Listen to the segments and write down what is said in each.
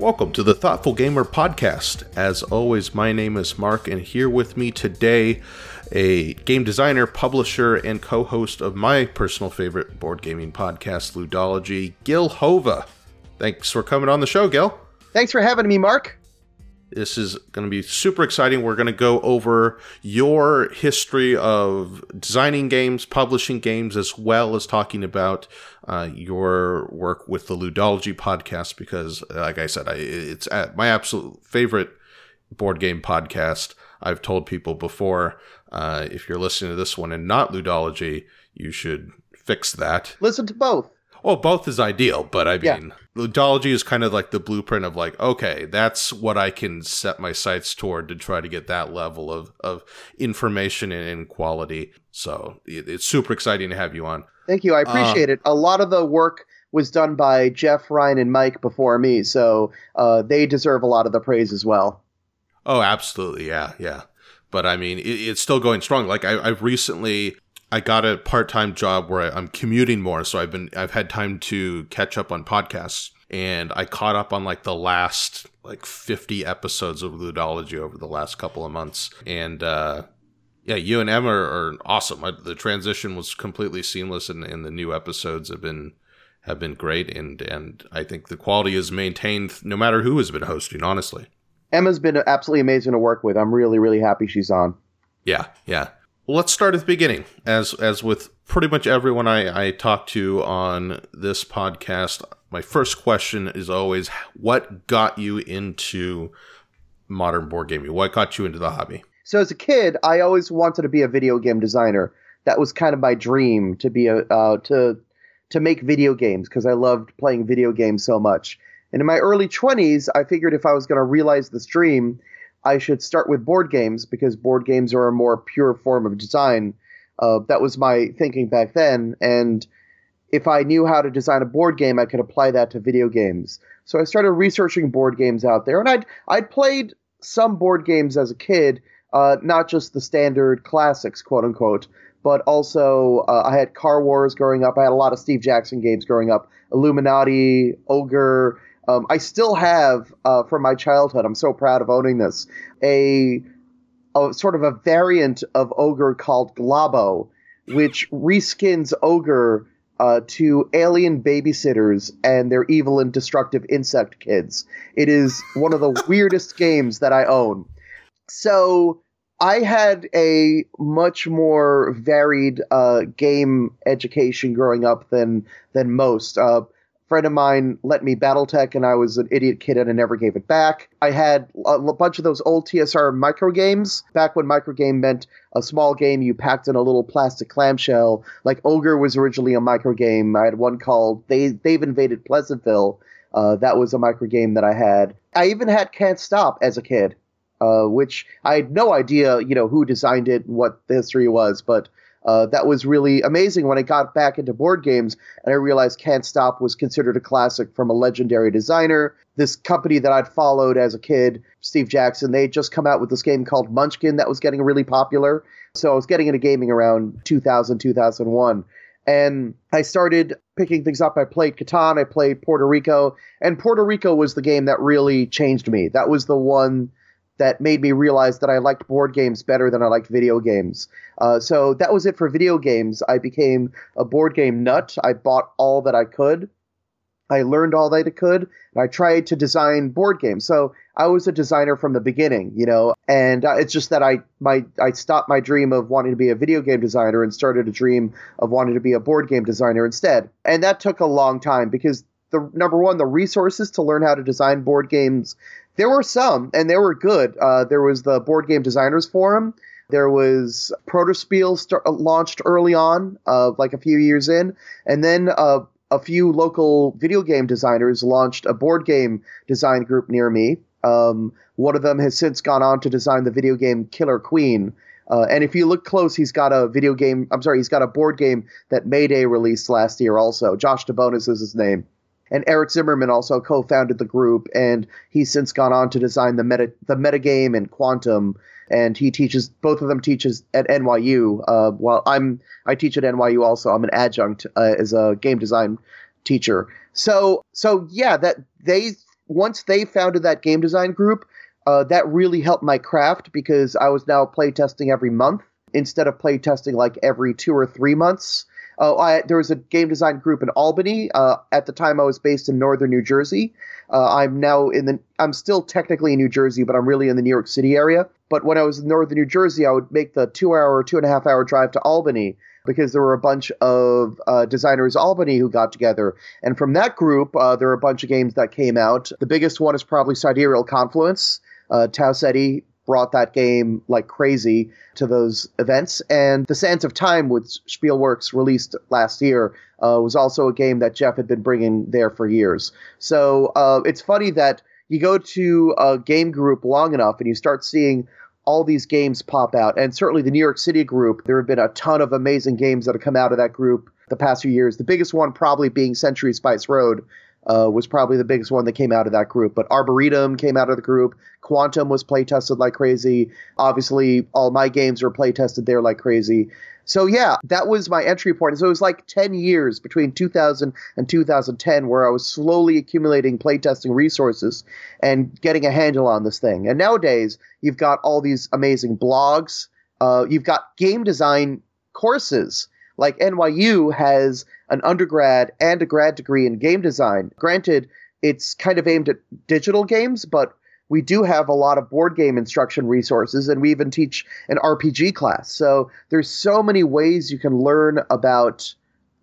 Welcome to the Thoughtful Gamer Podcast. As always, my name is Mark, and here with me today, a game designer, publisher, and co host of my personal favorite board gaming podcast, Ludology, Gil Hova. Thanks for coming on the show, Gil. Thanks for having me, Mark. This is going to be super exciting. We're going to go over your history of designing games, publishing games, as well as talking about uh, your work with the Ludology podcast. Because, like I said, I, it's my absolute favorite board game podcast. I've told people before uh, if you're listening to this one and not Ludology, you should fix that. Listen to both. Well, both is ideal, but I mean, yeah. ludology is kind of like the blueprint of like, okay, that's what I can set my sights toward to try to get that level of, of information and quality. So it, it's super exciting to have you on. Thank you. I appreciate uh, it. A lot of the work was done by Geoff, Ryan, and Mike before me, so uh, they deserve a lot of the praise as well. Oh, absolutely. Yeah, yeah. But I mean, it, it's still going strong. Like I, I've recently I got a part-time job where I'm commuting more, so I've been I've had time to catch up on podcasts, and I caught up on like the last like 50 episodes of Ludology over the last couple of months, and uh, yeah, you and Emma are, are awesome. I, the transition was completely seamless, and, and the new episodes have been have been great, and and I think the quality is maintained no matter who has been hosting. Honestly, Emma's been absolutely amazing to work with. I'm really really happy she's on. Yeah, yeah. Well, let's start at the beginning. As as with pretty much everyone I, I talk to on this podcast, my first question is always what got you into modern board gaming? What got you into the hobby? So as a kid, I always wanted to be a video game designer. That was kind of my dream to be a uh, to to make video games because I loved playing video games so much. And in my early 20s, I figured if I was going to realize this dream, I should start with board games because board games are a more pure form of design. Uh, that was my thinking back then. And if I knew how to design a board game, I could apply that to video games. So I started researching board games out there, and I'd I'd played some board games as a kid, uh, not just the standard classics, quote unquote, but also uh, I had Car Wars growing up. I had a lot of Steve Jackson games growing up, Illuminati, Ogre, um, I still have uh, from my childhood. I'm so proud of owning this. A, a sort of a variant of ogre called Globbo, which reskins ogre uh, to alien babysitters and their evil and destructive insect kids. It is one of the weirdest games that I own. So I had a much more varied uh, game education growing up than than most. Uh, friend of mine lent me Battletech, and I was an idiot kid and I never gave it back. I had a bunch of those old TSR micro games back when micro game meant a small game you packed in a little plastic clamshell. Like Ogre was originally a micro game. I had one called They They've Invaded Pleasantville. Uh, that was a micro game that I had. I even had Can't Stop as a kid. Uh, which I had no idea, you know, who designed it and what the history was, but uh, that was really amazing when I got back into board games and I realized Can't Stop was considered a classic from a legendary designer. This company that I'd followed as a kid, Steve Jackson, they had just come out with this game called Munchkin that was getting really popular. So I was getting into gaming around 2000, 2001. And I started picking things up. I played Catan, I played Puerto Rico, and Puerto Rico was the game that really changed me. That was the one that made me realize that I liked board games better than I liked video games. Uh, so that was it for video games. I became a board game nut. I bought all that I could. I learned all that I could, and I tried to design board games. So I was a designer from the beginning, you know. And uh, it's just that I my I stopped my dream of wanting to be a video game designer and started a dream of wanting to be a board game designer instead. And that took a long time because the number one, the resources to learn how to design board games there were some, and they were good. Uh, there was the Board Game Designers Forum. There was Protospiel start, uh, launched early on, uh, like a few years in, and then uh, a few local video game designers launched a board game design group near me. Um, one of them has since gone on to design the video game Killer Queen. Uh, and if you look close, he's got a video game. I'm sorry, he's got a board game that Mayday released last year. Also, Josh DeBonis is his name. And Eric Zimmerman also co-founded the group, and he's since gone on to design the meta the metagame and Quantum. And he teaches both of them teaches at NYU. Uh, while I'm I teach at NYU also. I'm an adjunct uh, as a game design teacher. So so yeah, that they once they founded that game design group, uh, that really helped my craft because I was now playtesting every month instead of playtesting like every two or three months. Uh, I, there was a game design group in Albany. Uh, at the time, I was based in northern New Jersey. Uh, I'm now in the. I'm still technically in New Jersey, but I'm really in the New York City area. But when I was in northern New Jersey, I would make the two-hour, two and a half hour drive to Albany because there were a bunch of uh, designers Albany who got together. And from that group, uh, there are a bunch of games that came out. The biggest one is probably Sidereal Confluence. Uh, Tau Ceti brought that game like crazy to those events. And The Sands of Time, which Spielworxx released last year, uh, was also a game that Jeff had been bringing there for years. So uh, it's funny that you go to a game group long enough and you start seeing all these games pop out. And certainly the New York City group, there have been a ton of amazing games that have come out of that group the past few years. The biggest one probably being Century Spice Road, uh, was probably the biggest one that came out of that group. But Arboretum came out of the group. Quantum was play tested like crazy. Obviously, all my games were play tested there like crazy. So yeah, that was my entry point. So it was like 10 years between 2000 and 2010 where I was slowly accumulating playtesting resources and getting a handle on this thing. And nowadays, you've got all these amazing blogs. Uh, you've got game design courses. Like NYU has an undergrad and a grad degree in game design. Granted, it's kind of aimed at digital games, but we do have a lot of board game instruction resources and we even teach an RPG class. So there's so many ways you can learn about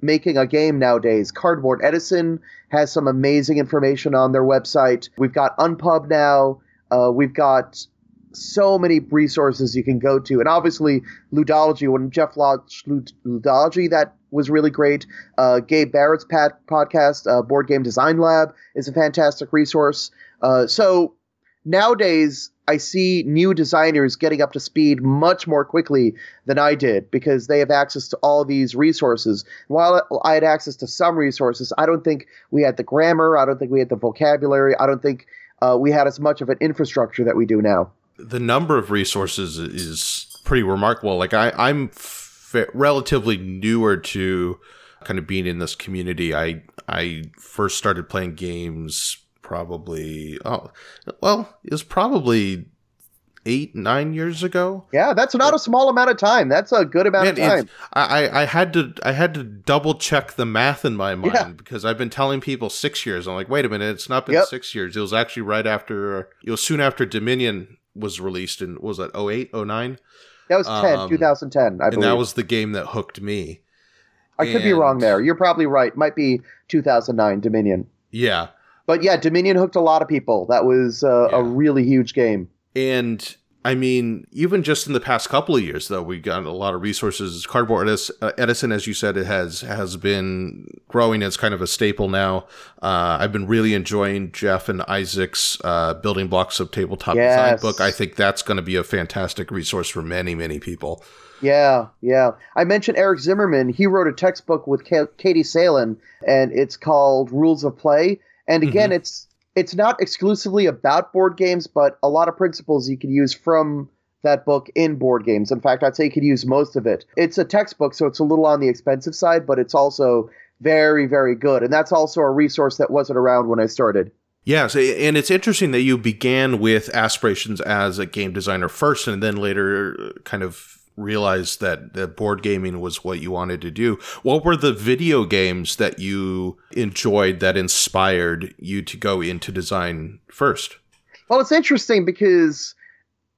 making a game nowadays. Cardboard Edison has some amazing information on their website. We've got Unpub now. Uh, we've got so many resources you can go to. And obviously, Ludology, when Geoff launched Ludology, that was really great. Uh, Gabe Barrett's pat- podcast, uh, Board Game Design Lab, is a fantastic resource. Uh, so nowadays, I see new designers getting up to speed much more quickly than I did because they have access to all these resources. While I had access to some resources, I don't think we had the grammar, I don't think we had the vocabulary, I don't think uh, we had as much of an infrastructure that we do now the number of resources is pretty remarkable. Like I, I'm f- relatively newer to kind of being in this community. I I first started playing games probably oh well it was probably eight nine years ago yeah that's not a small amount of time that's a good amount Man, of time I, I had to i had to double check the math in my mind yeah. because i've been telling people six years i'm like wait a minute it's not been yep. six years it was actually right after it was soon after dominion was released in was that 08, 09? That was 10, um, 2010, I and believe. that was the game that hooked me. I and, could be wrong there. You're probably right. Might be 2009 Dominion. Yeah. But yeah, Dominion hooked a lot of people. That was uh, yeah. a really huge game. And I mean, even just in the past couple of years, though, we got a lot of resources. Cardboard uh, Edison, as you said, it has has been growing as kind of a staple now. Uh, I've been really enjoying Geoff and Isaac's uh, building blocks of tabletop yes. design book. I think that's going to be a fantastic resource for many, many people. Yeah, yeah. I mentioned Eric Zimmerman. He wrote a textbook with Katie Salen, and it's called Rules of Play. And again, mm-hmm. it's it's not exclusively about board games, but a lot of principles you can use from that book in board games. In fact, I'd say you could use most of it. It's a textbook, so it's a little on the expensive side, but it's also very, very good. And that's also a resource that wasn't around when I started. Yes, and it's interesting that you began with aspirations as a game designer first, and then later kind of realized that, that board gaming was what you wanted to do. What were the video games that you enjoyed that inspired you to go into design first? Well, it's interesting because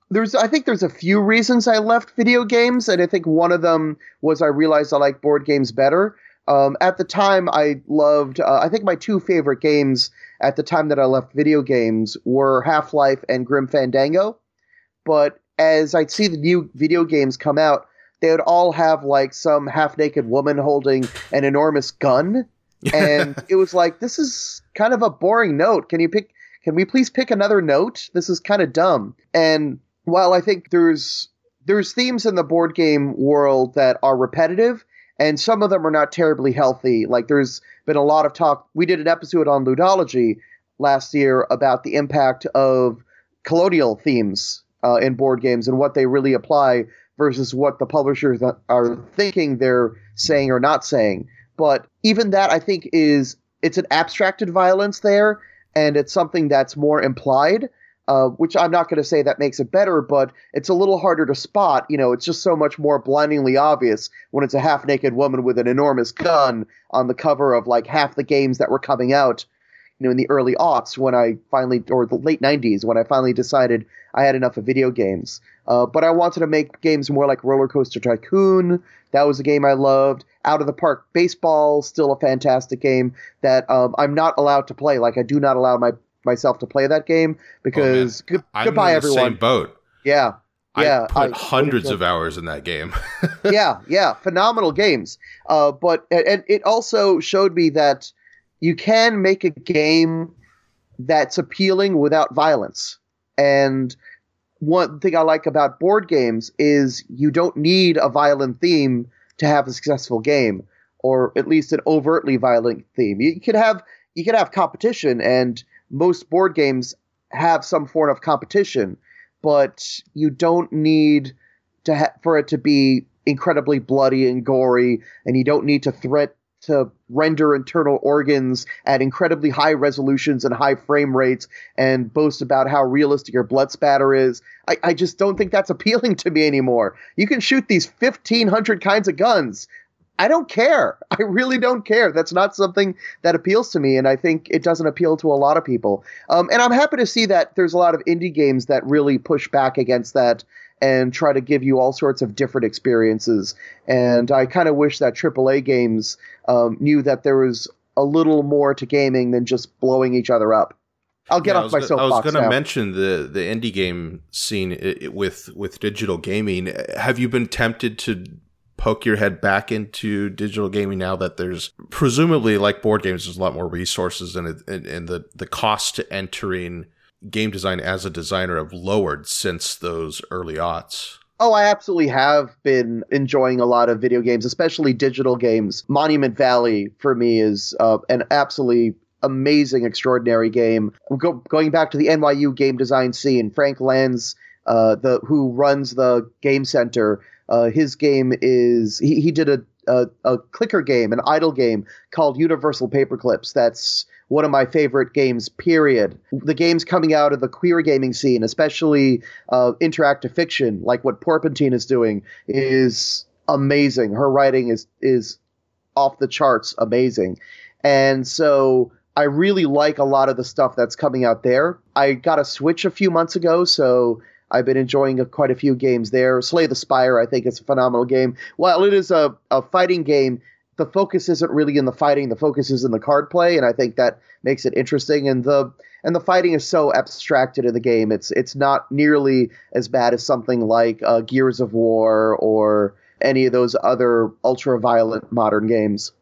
there's I think there's a few reasons I left video games, and I think one of them was I realized I like board games better. Um, at the time, I loved. Uh, I think my two favorite games at the time that I left video games were Half Life and Grim Fandango. But as I'd see the new video games come out, they would all have like some half naked woman holding an enormous gun. And it was like, this is kind of a boring note. Can you pick can we please pick another note? This is kind of dumb. And while I think there's there's themes in the board game world that are repetitive, and some of them are not terribly healthy. Like there's been a lot of talk. We did an episode on ludology last year about the impact of colonial themes uh, in board games and what they really apply versus what the publishers are thinking they're saying or not saying. But even that, I think, is it's an abstracted violence there, and it's something that's more implied. Uh, which I'm not going to say that makes it better, but it's a little harder to spot. You know, it's just so much more blindingly obvious when it's a half naked woman with an enormous gun on the cover of like half the games that were coming out you know, in the early aughts when I finally, or the late 90s when I finally decided I had enough of video games. Uh, but I wanted to make games more like Roller Coaster Tycoon. That was a game I loved. Out of the Park Baseball, still a fantastic game that um, I'm not allowed to play. Like I do not allow my myself to play that game because oh, good, goodbye everyone. Same boat. Yeah, yeah. I put I, hundreds of hours in that game. yeah, yeah, phenomenal games. Uh, but and it also showed me that you can make a game that's appealing without violence. And one thing I like about board games is you don't need a violent theme to have a successful game, or at least an overtly violent theme. You could have you can have competition, and most board games have some form of competition, but you don't need to ha- for it to be incredibly bloody and gory, and you don't need to threat to render internal organs at incredibly high resolutions and high frame rates and boast about how realistic your blood spatter is. I, I just don't think that's appealing to me anymore. You can shoot these 1500 kinds of guns. I don't care. I really don't care. That's not something that appeals to me, and I think it doesn't appeal to a lot of people. Um, and I'm happy to see that there's a lot of indie games that really push back against that and try to give you all sorts of different experiences. And I kind of wish that AAA games um, knew that there was a little more to gaming than just blowing each other up. I'll get yeah, off my soapbox. I was going to mention the the indie game scene with with digital gaming. Have you been tempted to poke your head back into digital gaming now that there's presumably like board games, there's a lot more resources and and, and the the cost to entering game design as a designer have lowered since those early aughts. Oh, I absolutely have been enjoying a lot of video games, especially digital games. Monument Valley for me is uh, an absolutely amazing, extraordinary game. Go, going back to the NYU game design scene, Frank Lantz, uh, the who runs the game center, uh, his game is he, he did a, a, a clicker game, an idle game called Universal Paperclips. That's one of my favorite games, period. The games coming out of the queer gaming scene, especially uh, interactive fiction, like what Porpentine is doing, is amazing. Her writing is is off the charts amazing. And so I really like a lot of the stuff that's coming out there. I got a Switch a few months ago, so I've been enjoying a, quite a few games there. Slay the Spire, I think, is a phenomenal game. While it is a, a fighting game, the focus isn't really in the fighting. The focus is in the card play, and I think that makes it interesting. And the and the fighting is so abstracted in the game. It's it's not nearly as bad as something like uh, Gears of War or any of those other ultra violent modern games.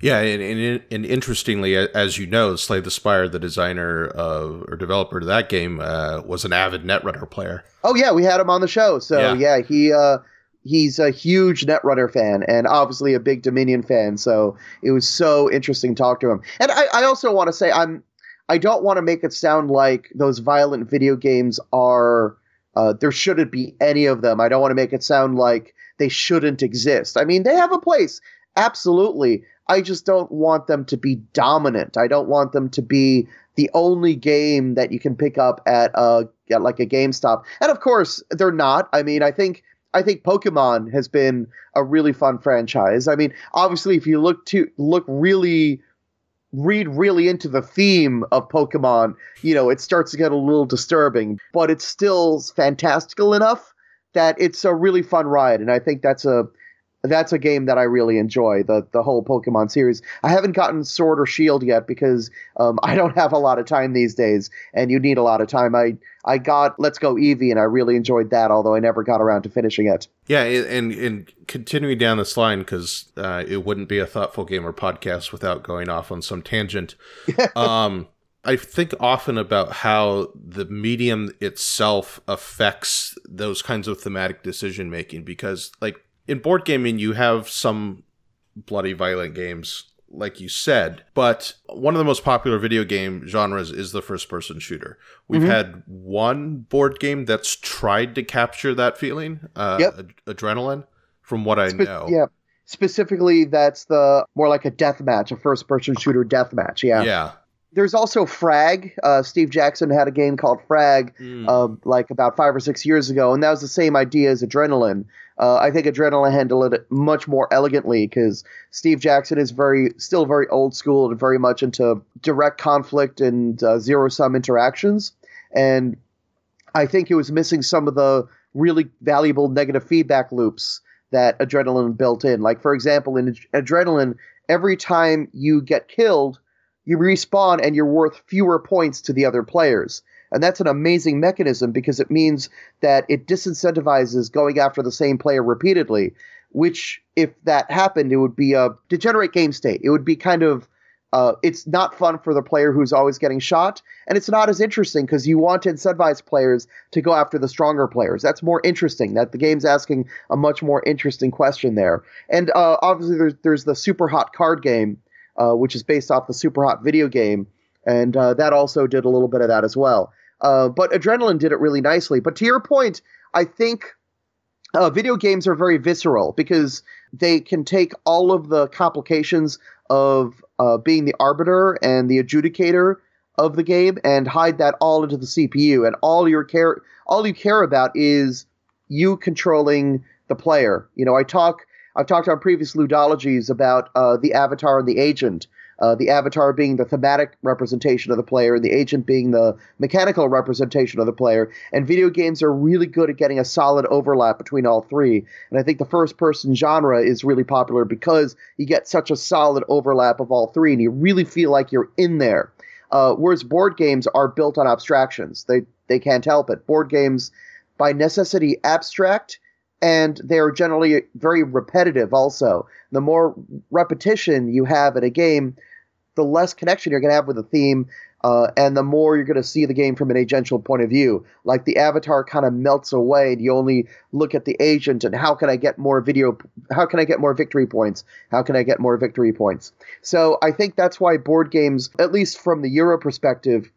Yeah, and, and, and, interestingly, as you know, Slay the Spire, the designer uh, or developer to that game, uh, was an avid Netrunner player. Oh yeah, we had him on the show. So yeah, yeah he uh, he's a huge Netrunner fan and obviously a big Dominion fan. So it was so interesting to talk to him. And I, I also want to say I'm I don't want to make it sound like those violent video games are uh, there shouldn't be any of them. I don't want to make it sound like they shouldn't exist. I mean, they have a place, absolutely. I just don't want them to be dominant. I don't want them to be the only game that you can pick up at a at like a GameStop. And of course, they're not. I mean, I think I think Pokemon has been a really fun franchise. I mean, obviously, if you look to look really read really into the theme of Pokemon, you know, it starts to get a little disturbing, but it's still fantastical enough that it's a really fun ride. And I think that's a that's a game that I really enjoy the the whole Pokemon series. I haven't gotten Sword or Shield yet because um, I don't have a lot of time these days, and you need a lot of time. I I got Let's Go Eevee, and I really enjoyed that, although I never got around to finishing it. Yeah, and and continuing down this line because uh, it wouldn't be a thoughtful gamer podcast without going off on some tangent. um, I think often about how the medium itself affects those kinds of thematic decision making because, like, in board gaming, you have some bloody violent games, like you said, but one of the most popular video game genres is the first person shooter. We've mm-hmm. had one board game that's tried to capture that feeling, uh, yep. ad- adrenaline, from what I Spe- know. Yeah. Specifically, that's the more like a death match, a first person shooter death match. Yeah. Yeah. there's also Frag. Uh, Steve Jackson had a game called Frag, Mm. like about five or six years ago, and that was the same idea as Adrenaline. Uh, I think Adrenaline handled it much more elegantly because Steve Jackson is very, still very old school and very much into direct conflict and uh, zero sum interactions. And I think it was missing some of the really valuable negative feedback loops that Adrenaline built in. Like, for example, in Ad- Adrenaline, every time you get killed, you respawn and you're worth fewer points to the other players. And that's an amazing mechanism because it means that it disincentivizes going after the same player repeatedly, which, if that happened, it would be a degenerate game state. It would be kind of. Uh, it's not fun for the player who's always getting shot, and it's not as interesting because you want to incentivize players to go after the stronger players. That's more interesting. That the game's asking a much more interesting question there. And uh, obviously, there's there's the Super Hot card game, uh, which is based off the Super Hot video game, and uh, that also did a little bit of that as well. Uh, but Adrenaline did it really nicely. But to your point, I think uh, video games are very visceral because they can take all of the complications of uh, being the arbiter and the adjudicator of the game and hide that all into the CPU. And all your care, all you care about is you controlling the player. You know, I talk, I've talked on previous ludologies about uh, the avatar and the agent. Uh, the avatar being the thematic representation of the player, and the agent being the mechanical representation of the player. And video games are really good at getting a solid overlap between all three. And I think the first person genre is really popular because you get such a solid overlap of all three, and you really feel like you're in there. Uh, whereas board games are built on abstractions. They they can't help it. Board games, by necessity, abstract, and they're generally very repetitive. Also, the more repetition you have in a game, the less connection you're going to have with the theme, uh, and the more you're going to see the game from an agential point of view. Like the avatar kind of melts away, and you only look at the agent and how can I get more video? How can I get more victory points? How can I get more victory points? So I think that's why board games, at least from the Euro perspective,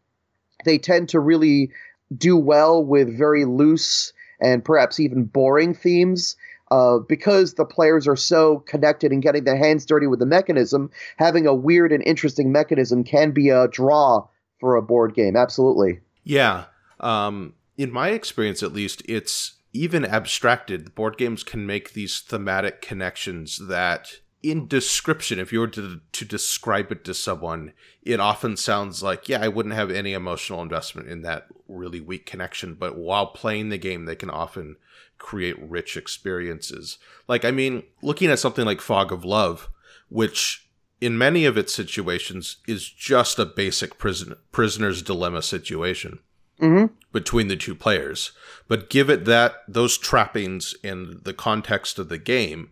they tend to really do well with very loose and perhaps even boring themes. Uh, because the players are so connected and getting their hands dirty with the mechanism, having a weird and interesting mechanism can be a draw for a board game. Absolutely. Yeah. Um, in my experience, at least, it's even abstracted. Board games can make these thematic connections that, in description, if you were to, to describe it to someone, it often sounds like, yeah, I wouldn't have any emotional investment in that really weak connection. But while playing the game, they can often create rich experiences. Like, I mean, looking at something like Fog of Love, which in many of its situations is just a basic prison prisoner's dilemma situation Mm-hmm. between the two players but give it that those trappings in the context of the game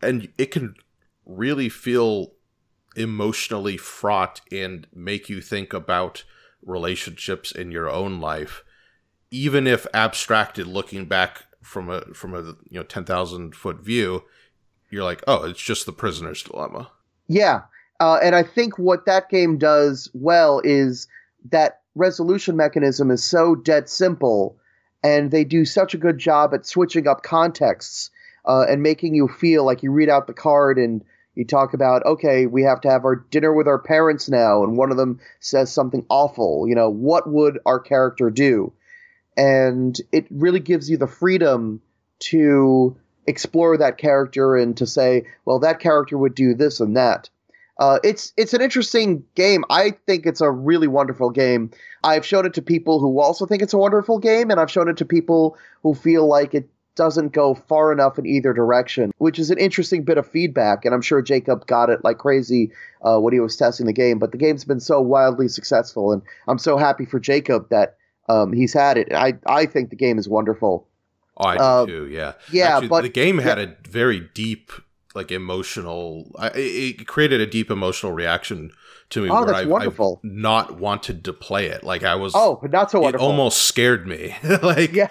and it can really feel emotionally fraught and make you think about relationships in your own life even if abstracted looking back from a from a you know 10,000 foot view you're like oh it's just the prisoner's dilemma Yeah. Uh, and I think what that game does well is that resolution mechanism is so dead simple, and they do such a good job at switching up contexts uh, and making you feel like you read out the card and you talk about, okay, we have to have our dinner with our parents now, and one of them says something awful. You know, what would our character do? And it really gives you the freedom to explore that character and to say, well, that character would do this and that. Uh, it's it's an interesting game. I think it's a really wonderful game. I've shown it to people who also think it's a wonderful game, and I've shown it to people who feel like it doesn't go far enough in either direction, which is an interesting bit of feedback. And I'm sure Jacob got it like crazy uh, when he was testing the game. But the game's been so wildly successful, and I'm so happy for Jacob that um, he's had it. I I think the game is wonderful. Oh, I do Uh, too. Yeah, yeah, Actually, but- the game had a very deep, like emotional. It created a deep emotional reaction to me. Oh, that's I've, wonderful. I've not wanted to play it. Like I was. Oh, but not so wonderful. it almost scared me. like, Yeah.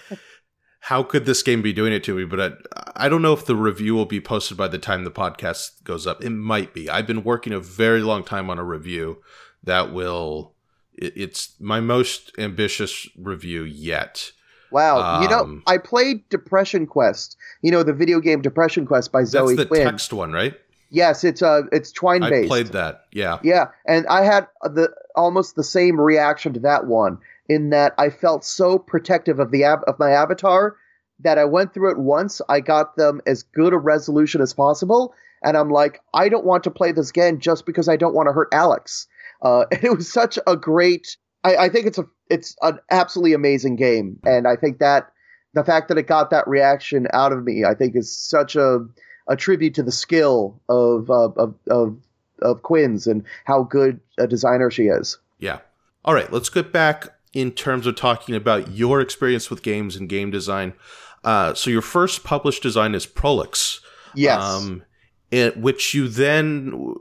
How could this game be doing it to me? But I, I don't know if the review will be posted by the time the podcast goes up. It might be. I've been working a very long time on a review that will. It, it's my most ambitious review yet. Wow. you know, Um, I played Depression Quest. You know, the video game Depression Quest by Zoe That's the Quinn. text one, right? Yes, it's uh it's twine I based. played that. Yeah. Yeah, and I had the almost the same reaction to that one in that I felt so protective of the av- of my avatar that I went through it once. I got them as good a resolution as possible, and I'm like, I don't want to play this again just because I don't want to hurt Alex. Uh, and it was such a great. I, I think it's a it's an absolutely amazing game, and I think that the fact that it got that reaction out of me, I think, is such a a tribute to the skill of uh, of of of Quinn's and how good a designer she is. Yeah. All right, let's get back in terms of talking about your experience with games and game design. Uh, so your first published design is Prolix. Yes. Um, it, which you then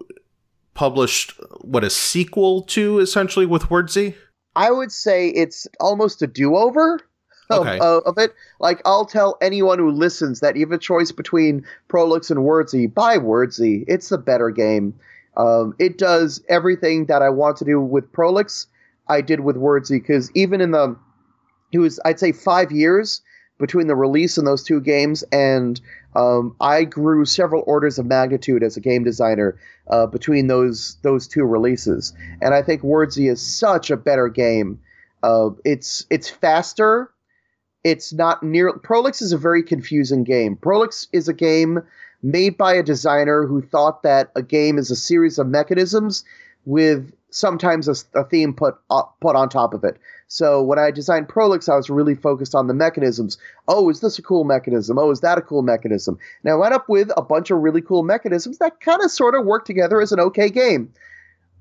published what a sequel to essentially with Wordsy. I would say it's almost a do-over of, Okay. of, of it. Like I'll tell anyone who listens that you have a choice between Prolix and Wordsy, buy Wordsy. It's the better game. Um, it does everything that I want to do with Prolix. I did with Wordsy because even in the it was I'd say five years between the release and those two games, and um, I grew several orders of magnitude as a game designer uh, between those those two releases. And I think Wordsy is such a better game. Uh, it's it's faster. It's not near. Prolix is a very confusing game. Prolix is a game made by a designer who thought that a game is a series of mechanisms with sometimes a, a theme put uh, put on top of it. So when I designed Prolix, I was really focused on the mechanisms. Oh, is this a cool mechanism? Oh, is that a cool mechanism? And I went up with a bunch of really cool mechanisms that kind of sort of work together as an okay game.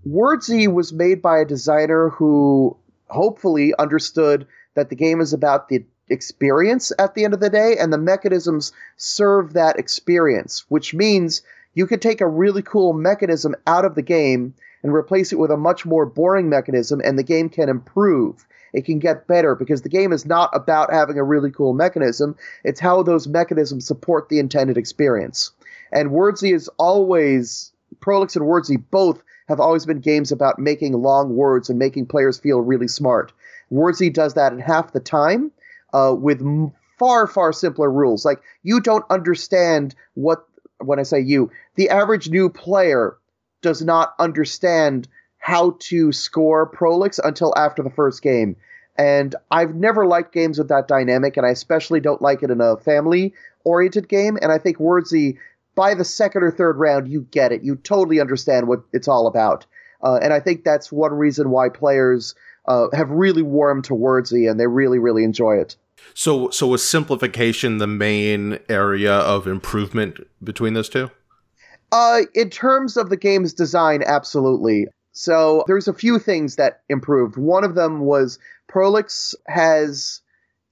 Wordsy was made by a designer who hopefully understood that the game is about the experience at the end of the day, and the mechanisms serve that experience, which means you could take a really cool mechanism out of the game and replace it with a much more boring mechanism, and the game can improve. It can get better because the game is not about having a really cool mechanism, it's how those mechanisms support the intended experience. And Wordsy is always, Prolix and Wordsy both have always been games about making long words and making players feel really smart. Wordsy does that in half the time uh, with m- far, far simpler rules. Like, you don't understand what, when I say you, the average new player does not understand how to score Prolix until after the first game. And I've never liked games with that dynamic, and I especially don't like it in a family oriented game. And I think Wordsy, by the second or third round, you get it. You totally understand what it's all about. Uh, and I think that's one reason why players uh, have really warmed to Wordsy and they really, really enjoy it. So, so was simplification the main area of improvement between those two? Uh, in terms of the game's design, absolutely. So there's a few things that improved. One of them was Prolix has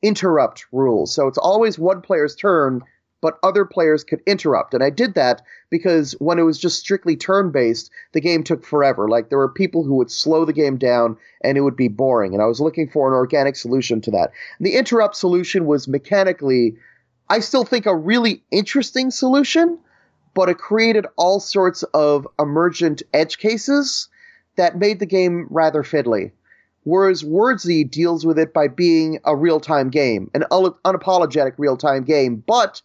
interrupt rules. So it's always one player's turn, but other players could interrupt. And I did that because when it was just strictly turn based, the game took forever. Like there were people who would slow the game down and it would be boring. And I was looking for an organic solution to that. And the interrupt solution was mechanically, I still think, a really interesting solution, but it created all sorts of emergent edge cases that made the game rather fiddly. Whereas Wordsy deals with it by being a real time game, an un- unapologetic real time game, but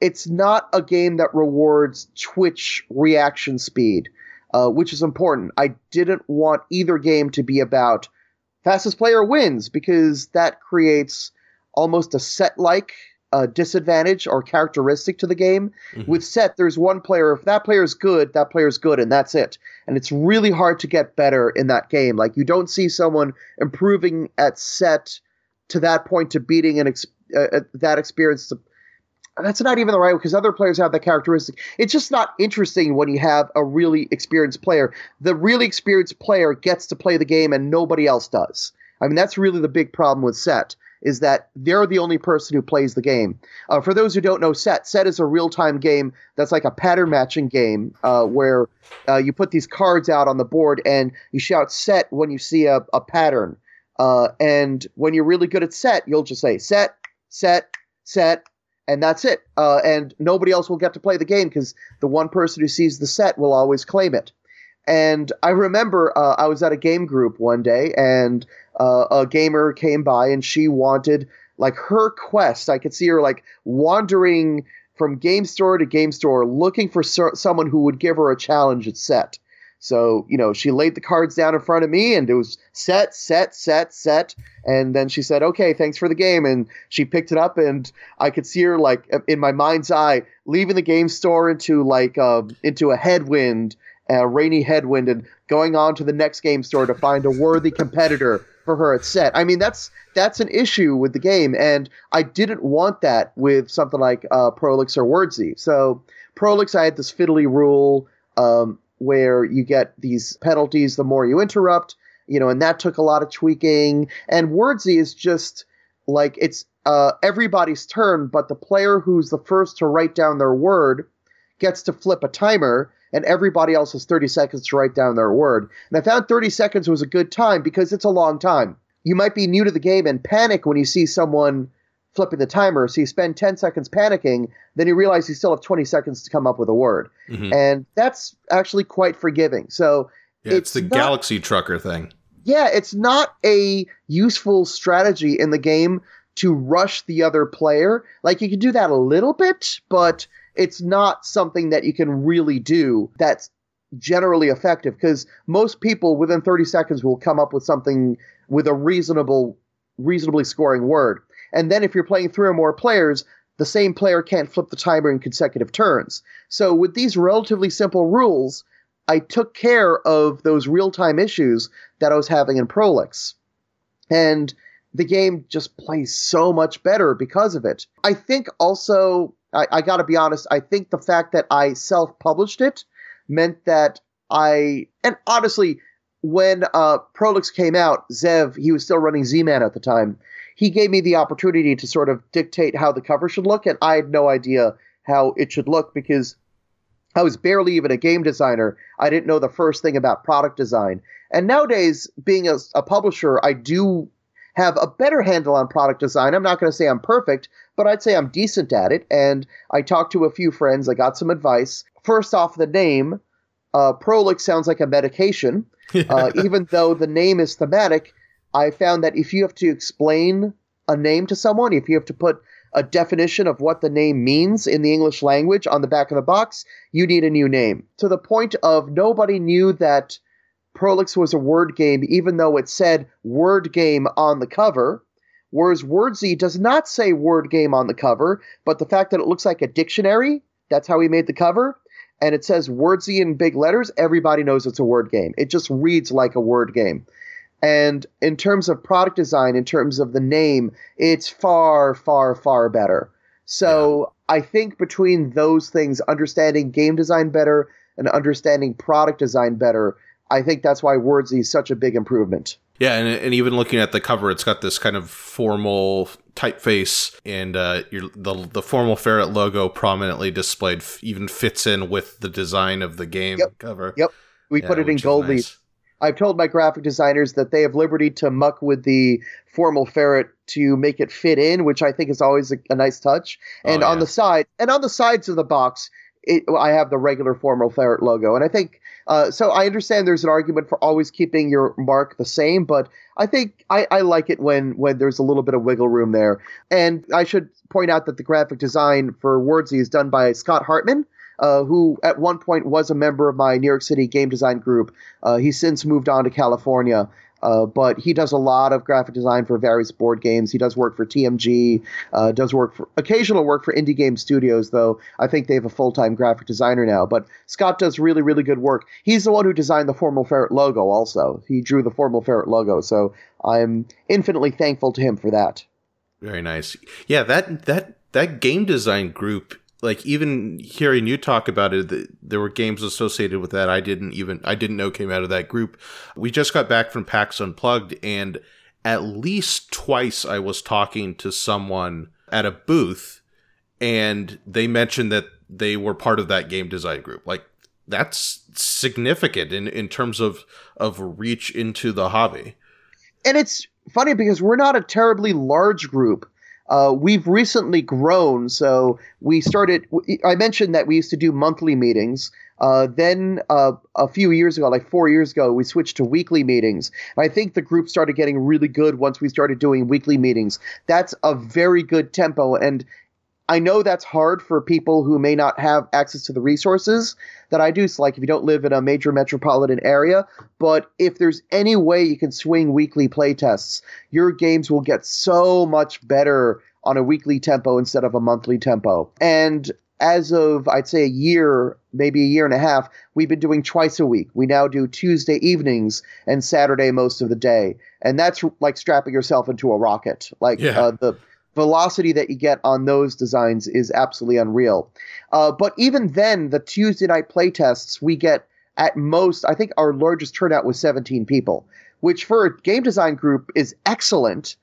it's not a game that rewards Twitch reaction speed, uh, which is important. I didn't want either game to be about fastest player wins because that creates almost a set like uh, disadvantage or characteristic to the game. Mhm. With set, there's one player. If that player is good, that player is good, and that's it. And it's really hard to get better in that game. Like you don't see someone improving at set to that point to beating an ex- uh, uh, that experience. To, that's not even the right because other players have that characteristic. It's just not interesting when you have a really experienced player. The really experienced player gets to play the game and nobody else does. I mean, that's really the big problem with set is that they're the only person who plays the game. Uh, for those who don't know set, set is a real-time game that's like a pattern matching game uh, where uh, you put these cards out on the board and you shout set when you see a, a pattern. Uh, and when you're really good at set, you'll just say set, set, set, and that's it. Uh, and nobody else will get to play the game because the one person who sees the set will always claim it. And I remember uh, I was at a game group one day, and uh, a gamer came by, and she wanted like her quest. I could see her like wandering from game store to game store looking for so- someone who would give her a challenge at set. So, you know, she laid the cards down in front of me and it was set, set, set, set. And then she said, okay, thanks for the game. And she picked it up and I could see her like in my mind's eye leaving the game store into like, uh, into a headwind, a rainy headwind and going on to the next game store to find a worthy competitor for her at set. I mean, that's, that's an issue with the game. And I didn't want that with something like, uh, Prolix or Wordsy. So Prolix, I had this fiddly rule. Um, where you get these penalties the more you interrupt, you know, and that took a lot of tweaking. And Wordsy is just like it's uh, everybody's turn, but the player who's the first to write down their word gets to flip a timer, and everybody else has 30 seconds to write down their word. And I found 30 seconds was a good time because it's a long time. You might be new to the game and panic when you see someone flipping the timer. So you spend 10 seconds panicking, then you realize you still have 20 seconds to come up with a word. Mm-hmm. And that's actually quite forgiving. So yeah, it's, it's, the not, Galaxy Trucker thing. Yeah, it's not a useful strategy in the game to rush the other player. Like you can do that a little bit, but it's not something that you can really do that's generally effective because most people within 30 seconds will come up with something with a reasonable reasonably scoring word. And then if you're playing three or more players, the same player can't flip the timer in consecutive turns. So with these relatively simple rules, I took care of those real time issues that I was having in Prolix. And the game just plays so much better because of it. I think also, I, I gotta be honest, I think the fact that I self published it meant that I, and honestly, when uh, Prolix came out, Zev, he was still running Z Man at the time he gave me the opportunity to sort of dictate how the cover should look, and I had no idea how it should look because I was barely even a game designer. I didn't know the first thing about product design. And nowadays, being a, a publisher, I do have a better handle on product design. I'm not going to say I'm perfect, but I'd say I'm decent at it. And I talked to a few friends. I got some advice. First off, the name. Uh, Prolix sounds like a medication. Uh, even though the name is thematic, I found that if you have to explain a name to someone, if you have to put a definition of what the name means in the English language on the back of the box, you need a new name. To the point of nobody knew that Prolix was a word game, even though it said word game on the cover. Whereas Wordsy does not say word game on the cover, but the fact that it looks like a dictionary, that's how he made the cover, and it says Wordsy in big letters, everybody knows it's a word game. It just reads like a word game. And in terms of product design, in terms of the name, it's far, far, far better. So yeah. I think between those things, understanding game design better and understanding product design better, I think that's why Wordsy is such a big improvement. Yeah, and, and even looking at the cover, it's got this kind of formal typeface, and uh, your, the the formal ferret logo prominently displayed f- even fits in with the design of the game yep. cover. Yep, we yeah, put it in gold nice. I've told my graphic designers that they have liberty to muck with the formal ferret to make it fit in, which I think is always a, a nice touch. Oh, and oh, yeah. on the side, and on the sides of the box, it, I have the regular formal ferret logo. And I think uh, so. I understand there's an argument for always keeping your mark the same, but I think I, I like it when when there's a little bit of wiggle room there. And I should point out that the graphic design for Wordsy is done by Scott Hartman uh, who at one point was a member of my New York City game design group. Uh, he's since moved on to California. Uh, but he does a lot of graphic design for various board games. He does work for TMG, uh, does work for occasional work for indie game studios, though I think they have a full time graphic designer now. But Scott does really, really good work. He's the one who designed the Formal Ferret logo, also. He drew the Formal Ferret logo, so I'm infinitely thankful to him for that. Very nice. Yeah, that that that game design group like even hearing you talk about it the, there were games associated with that i didn't even i didn't know came out of that group. We just got back from pax unplugged and at least twice i was talking to someone at a booth and they mentioned that they were part of that game design group. Like that's significant in, in terms of of reach into the hobby. And it's funny because we're not a terribly large group uh, we've recently grown, so we started. I mentioned that we used to do monthly meetings. Uh, then uh, a few years ago, like four years ago, we switched to weekly meetings. And I think the group started getting really good once we started doing weekly meetings. That's a very good tempo, and I know that's hard for people who may not have access to the resources that I do. So, like if you don't live in a major metropolitan area, but if there's any way you can swing weekly playtests, your games will get so much better on a weekly tempo instead of a monthly tempo. And as of I'd say a year, maybe a year and a half, we've been doing twice a week. We now do Tuesday evenings and Saturday most of the day, and that's like strapping yourself into a rocket. Like Yeah. uh, the velocity that you get on those designs is absolutely unreal. Uh, but even then, the Tuesday night playtests we get at most, I think our largest turnout was 17 people, which for a game design group is excellent,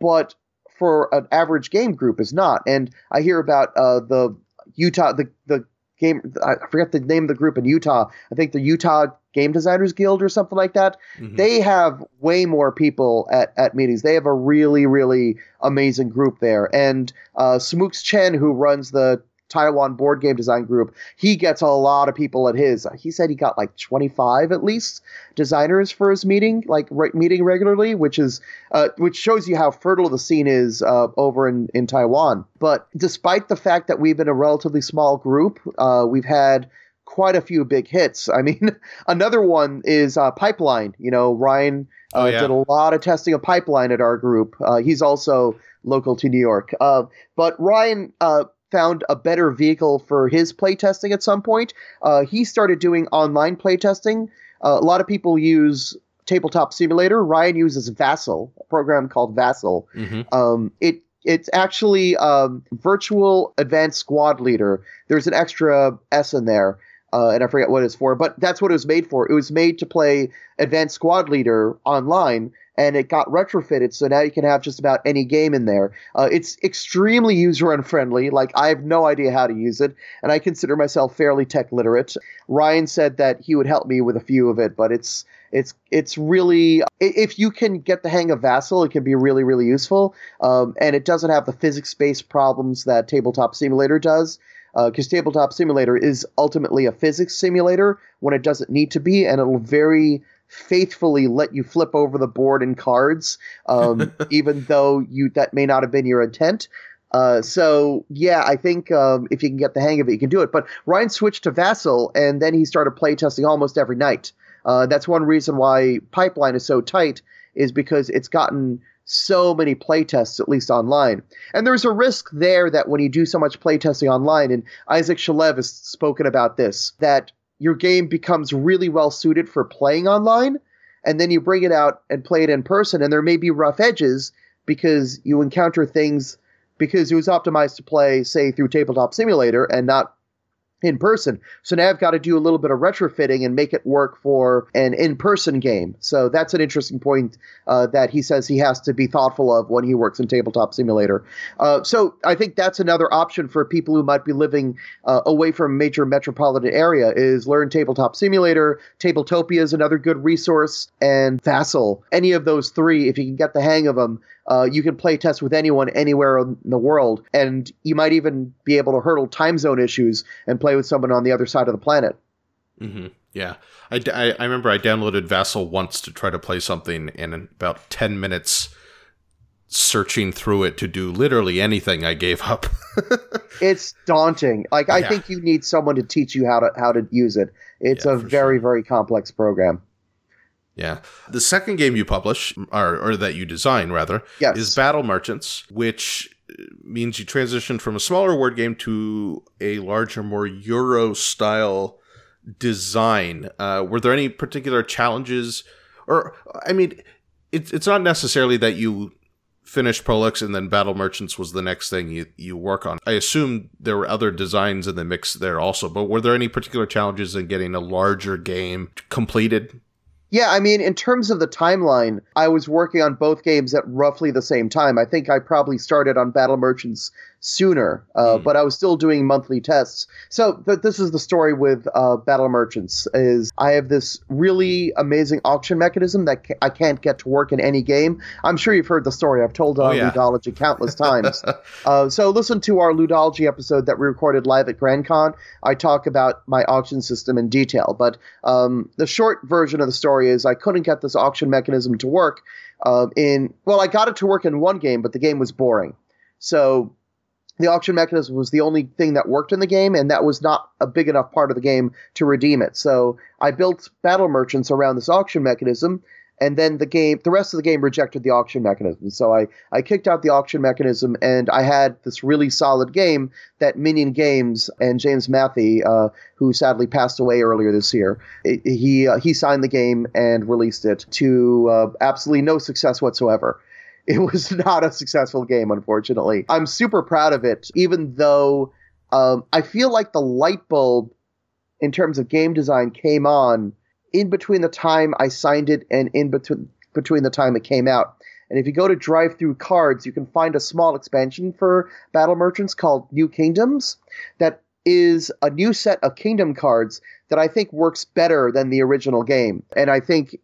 but for an average game group is not. And I hear about uh, the Utah, the the game. I forget the name of the group in Utah. I think the Utah Game Designers Guild or something like that. Mhm. They have way more people at, at meetings. They have a really, really amazing group there. And uh, Smoox Chen, who runs the Taiwan board game design group, he gets a lot of people at his. He said he got like 25 at least designers for his meeting, like re- meeting regularly, which is uh, which shows you how fertile the scene is uh, over in, in Taiwan. But despite the fact that we've been a relatively small group, uh, we've had quite a few big hits. I mean, another one is uh, Pipeline. You know, Ryan uh, Oh, yeah. did a lot of testing of Pipeline at our group. Uh, he's also local to New York. Uh, but Ryan uh, found a better vehicle for his playtesting at some point. Uh, he started doing online playtesting. Uh, a lot of people use Tabletop Simulator. Ryan uses Vassal, a program called Vassal. Mhm. Um, it it's actually um, virtual advanced squad leader. There's an extra S in there, uh, and I forget what it's for, but that's what it was made for. It was made to play advanced squad leader online, and it got retrofitted, so now you can have just about any game in there. Uh, it's extremely user unfriendly. Like I have no idea how to use it, and I consider myself fairly tech literate. Ryan said that he would help me with a few of it, but it's it's it's really if you can get the hang of Vassal, it can be really really useful. Um, and it doesn't have the physics based problems that Tabletop Simulator does. Because Tabletop Simulator is ultimately a physics simulator when it doesn't need to be, and it'll very faithfully let you flip over the board and cards, um, even though you that may not have been your intent. Uh, so yeah, I think um, if you can get the hang of it, you can do it. But Ryan switched to Vassal, and then he started playtesting almost every night. Uh, that's one reason why Pipeline is so tight, is because it's gotten so many playtests, at least online. And there's a risk there that when you do so much playtesting online, and Isaac Shalev has spoken about this, that your game becomes really well suited for playing online, and then you bring it out and play it in person, and there may be rough edges because you encounter things because it was optimized to play, say, through Tabletop Simulator and not in person. So now I've got to do a little bit of retrofitting and make it work for an in person game. So that's an interesting point uh, that he says he has to be thoughtful of when he works in Tabletop Simulator. Uh, so I think that's another option for people who might be living uh, away from a major metropolitan area is learn Tabletop Simulator. Tabletopia is another good resource, and Vassal. Any of those three, if you can get the hang of them, uh, you can play test with anyone anywhere in the world, and you might even be able to hurdle time zone issues and play with someone on the other side of the planet. hmm Yeah, I remember I downloaded Vassal once to try to play something, and in about ten minutes, searching through it to do literally anything, I gave up. It's daunting. Like I Yeah. think you need someone to teach you how to how to use it. It's Yeah, a very sure. very complex program. Yeah, the second game you publish, or, or that you design rather, Yes. is Battle Merchants, which uh, means you transition from a smaller word game to a larger, more Euro style design. Uh, were there any particular challenges, or I mean, it's it's not necessarily that you finished Prolix and then Battle Merchants was the next thing you you work on. I assume there were other designs in the mix there also, but were there any particular challenges in getting a larger game completed? Yeah, I mean, in terms of the timeline, I was working on both games at roughly the same time. I think I probably started on Battle Merchants sooner, uh, Hmm. but I was still doing monthly tests. So th- this is the story with uh, Battle Merchants: is I have this really amazing auction mechanism that ca- I can't get to work in any game. I'm sure you've heard the story. I've told it Oh, on yeah. Ludology countless times. Uh, so listen to our Ludology episode that we recorded live at Grand Con. I talk about my auction system in detail, but um, the short version of the story is I couldn't get this auction mechanism to work. Uh, in well, I got it to work in one game, but the game was boring. So the auction mechanism was the only thing that worked in the game, and that was not a big enough part of the game to redeem it. So I built battle merchants around this auction mechanism, and then the game, the rest of the game rejected the auction mechanism. So I, I kicked out the auction mechanism, and I had this really solid game that Minion Games and James Mathe, uh, who sadly passed away earlier this year, it, he uh, he signed the game and released it to uh, absolutely no success whatsoever. It was not a successful game, unfortunately. I'm super proud of it, even though um, I feel like the light bulb in terms of game design came on in between the time I signed it and in between between the time it came out. And if you go to DriveThruCards, you can find a small expansion for Battle Merchants called New Kingdoms that is a new set of kingdom cards that I think works better than the original game. And I think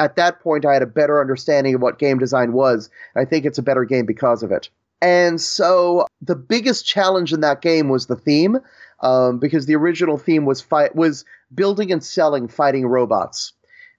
at that point I had a better understanding of what game design was. I think it's a better game because of it. And so the biggest challenge in that game was the theme, um, because the original theme was fight was building and selling fighting robots.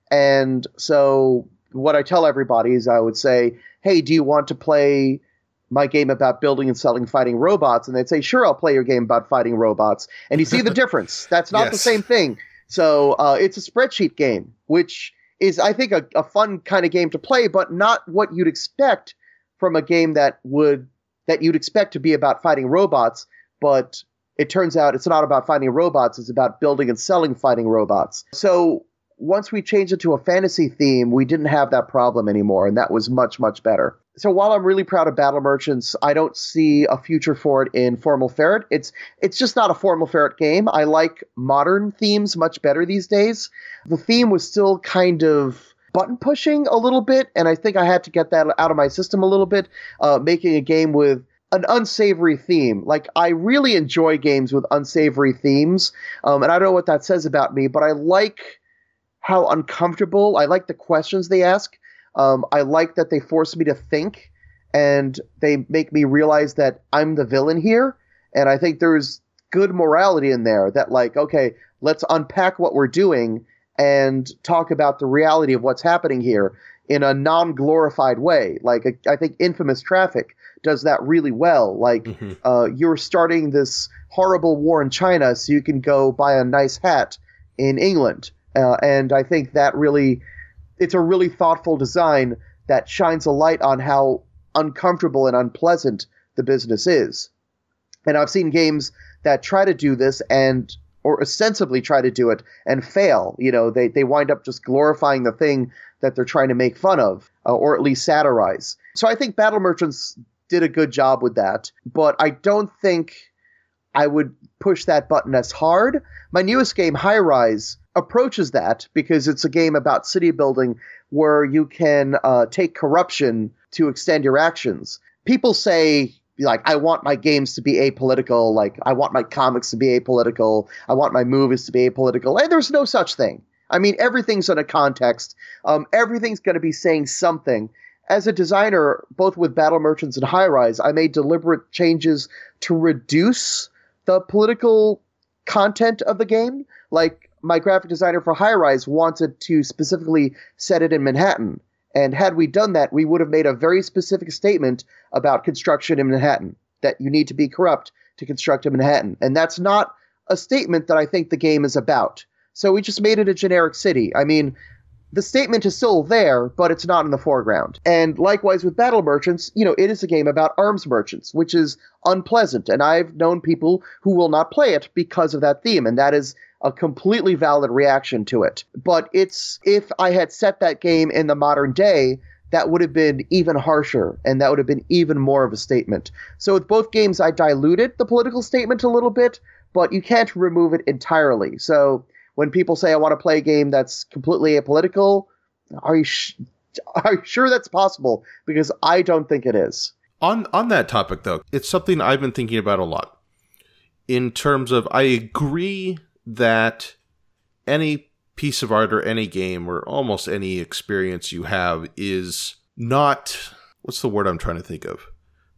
And so what I tell everybody is I would say, "Hey, do you want to play my game about building and selling fighting robots?" And they'd say, "Sure, I'll play your game about fighting robots." And you see the difference. That's not yes. the same thing. So uh, it's a spreadsheet game, which is I think a, a fun kind of game to play, but not what you'd expect from a game that would that you'd expect to be about fighting robots. But it turns out it's not about fighting robots; it's about building and selling fighting robots. So once we changed it to a fantasy theme, we didn't have that problem anymore, and that was much much better so while I'm really proud of Battle Merchants, I don't see a future for it in Formal Ferret. It's it's just not a Formal Ferret game. I like modern themes much better these days. The theme was still kind of button pushing a little bit, and I think I had to get that out of my system a little bit, uh, making a game with an unsavory theme. Like I really enjoy games with unsavory themes, um, and I don't know what that says about me, but I like how uncomfortable. I like the questions they ask. Um, I like that they force me to think and they make me realize that I'm the villain here. And I think there's good morality in there that, like, okay, let's unpack what we're doing and talk about the reality of what's happening here in a non glorified way. Like, I think Infamous Traffic does that really well. Like, mm-hmm. uh, you're starting this horrible war in China so you can go buy a nice hat in England. Uh, and I think that really it's a really thoughtful design that shines a light on how uncomfortable and unpleasant the business is. And I've seen games that try to do this and or ostensibly try to do it and fail. You know, they, they wind up just glorifying the thing that they're trying to make fun of uh, or at least satirize. So I think Battle Merchants did a good job with that, but I don't think I would push that button as hard. My newest game, High Rise, approaches that because it's a game about city building where you can uh, take corruption to extend your actions. People say, like, I want my games to be apolitical, like, I want my comics to be apolitical, I want my movies to be apolitical, and there's no such thing. I mean, everything's in a context, um, everything's going to be saying something. As a designer, both with Battle Merchants and High Rise, I made deliberate changes to reduce the political content of the game. Like, my graphic designer for High Rise wanted to specifically set it in Manhattan. And had we done that, we would have made a very specific statement about construction in Manhattan that you need to be corrupt to construct in Manhattan. And that's not a statement that I think the game is about. So we just made it a generic city. I mean, the statement is still there, but it's not in the foreground. And likewise with Battle Merchants, you know, it is a game about arms merchants, which is unpleasant. And I've known people who will not play it because of that theme. And that is a completely valid reaction to it. But it's if I had set that game in the modern day, that would have been even harsher and that would have been even more of a statement. So with both games, I diluted the political statement a little bit, but you can't remove it entirely. So when people say I want to play a game that's completely apolitical, are you sh- are you sure that's possible? Because I don't think it is. On on that topic though, it's something I've been thinking about a lot. In terms of I agree that any piece of art or any game or almost any experience you have is not what's the word I'm trying to think of?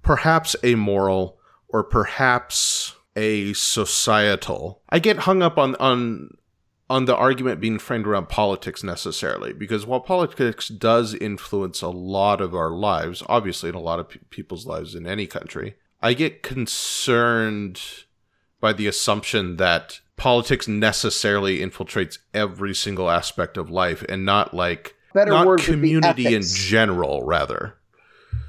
Perhaps amoral or perhaps a societal. I get hung up on on on the argument being framed around politics necessarily because while politics does influence a lot of our lives, obviously in a lot of pe- people's lives in any country, I get concerned by the assumption that politics necessarily infiltrates every single aspect of life and not like Better not word community in general rather.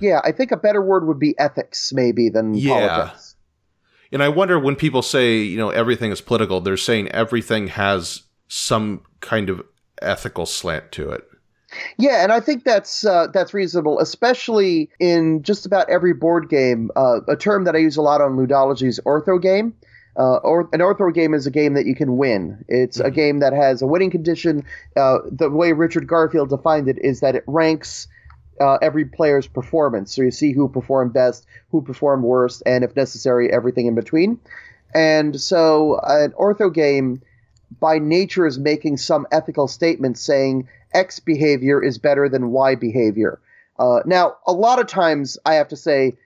Yeah, I think a better word would be ethics, maybe, than Yeah. politics. And I wonder when people say, you know, everything is political, they're saying everything has some kind of ethical slant to it. Yeah, and I think that's uh, that's reasonable, especially in just about every board game. Uh, a term that I use a lot on Ludology is ortho game. Uh, or an ortho game is a game that you can win. It's a Mhm. game that has a winning condition. Uh, the way Richard Garfield defined it is that it ranks uh, every player's performance. So you see who performed best, who performed worst, and if necessary, everything in between. And so an ortho game, by nature, is making some ethical statement saying X behavior is better than Y behavior. Uh, now, a lot of times I have to say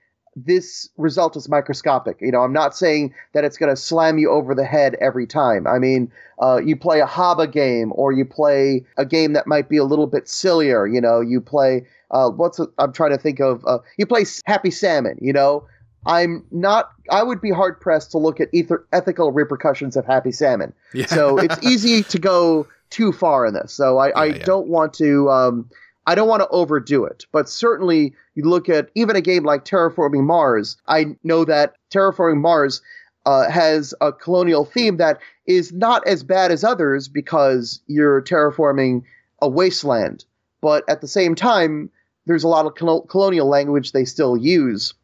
this result is microscopic. You know, I'm not saying that it's going to slam you over the head every time. I mean, uh, you play a Haba game or you play a game that might be a little bit sillier. You know, you play uh, what's i I'm trying to think of. Uh, you play Happy Salmon. You know, I'm not. I would be hard pressed to look at ether, ethical repercussions of Happy Salmon. Yeah. So it's easy to go too far in this. So I, I Yeah, yeah. don't want to. Um, I don't want to overdo it, but certainly you look at even a game like Terraforming Mars. I know that Terraforming Mars uh, has a colonial theme that is not as bad as others because you're terraforming a wasteland, but at the same time, there's a lot of colo- colonial language they still use.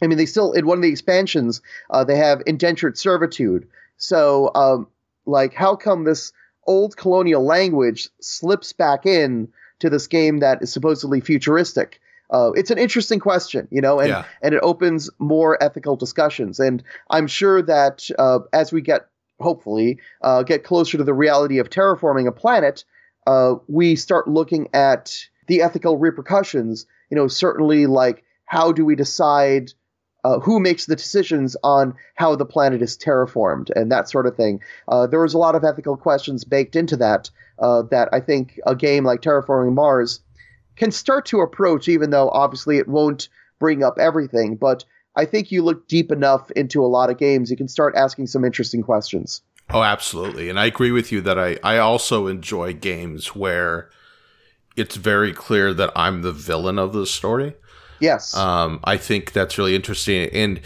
I mean, they still in one of the expansions uh, they have indentured servitude. So, um, like, how come this old colonial language slips back in to this game that is supposedly futuristic? Uh, it's an interesting question, you know, and yeah. and it opens more ethical discussions. And I'm sure that uh, as we get, hopefully, uh, get closer to the reality of terraforming a planet, uh, we start looking at the ethical repercussions. You know, certainly like how do we decide uh, who makes the decisions on how the planet is terraformed and that sort of thing. Uh, there was a lot of ethical questions baked into that uh, that I think a game like Terraforming Mars can start to approach, even though obviously it won't bring up everything. But I think you look deep enough into a lot of games, you can start asking some interesting questions. Oh, absolutely. And I agree with you that I, I also enjoy games where it's very clear that I'm the villain of the story. Yes. Um, I think that's really interesting. And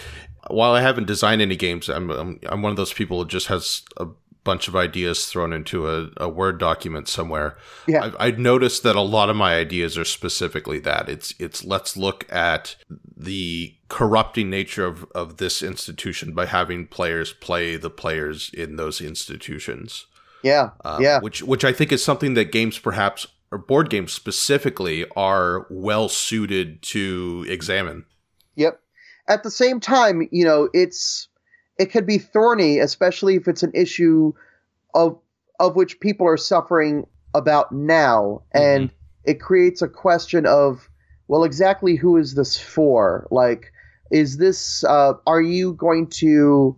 while I haven't designed any games, I'm, I'm, I'm one of those people who just has a bunch of ideas thrown into a, a Word document somewhere. Yeah. I've, I've noticed that a lot of my ideas are specifically that. It's it's let's look at the corrupting nature of, of this institution by having players play the players in those institutions. yeah. Um, yeah. Which which I think is something that games perhaps or board games specifically are well suited to examine. Yep. At the same time, you know, it's it could be thorny, especially if it's an issue of of which people are suffering about now, and it creates a question of, well, exactly who is this for? Like, is this? Uh, are you going to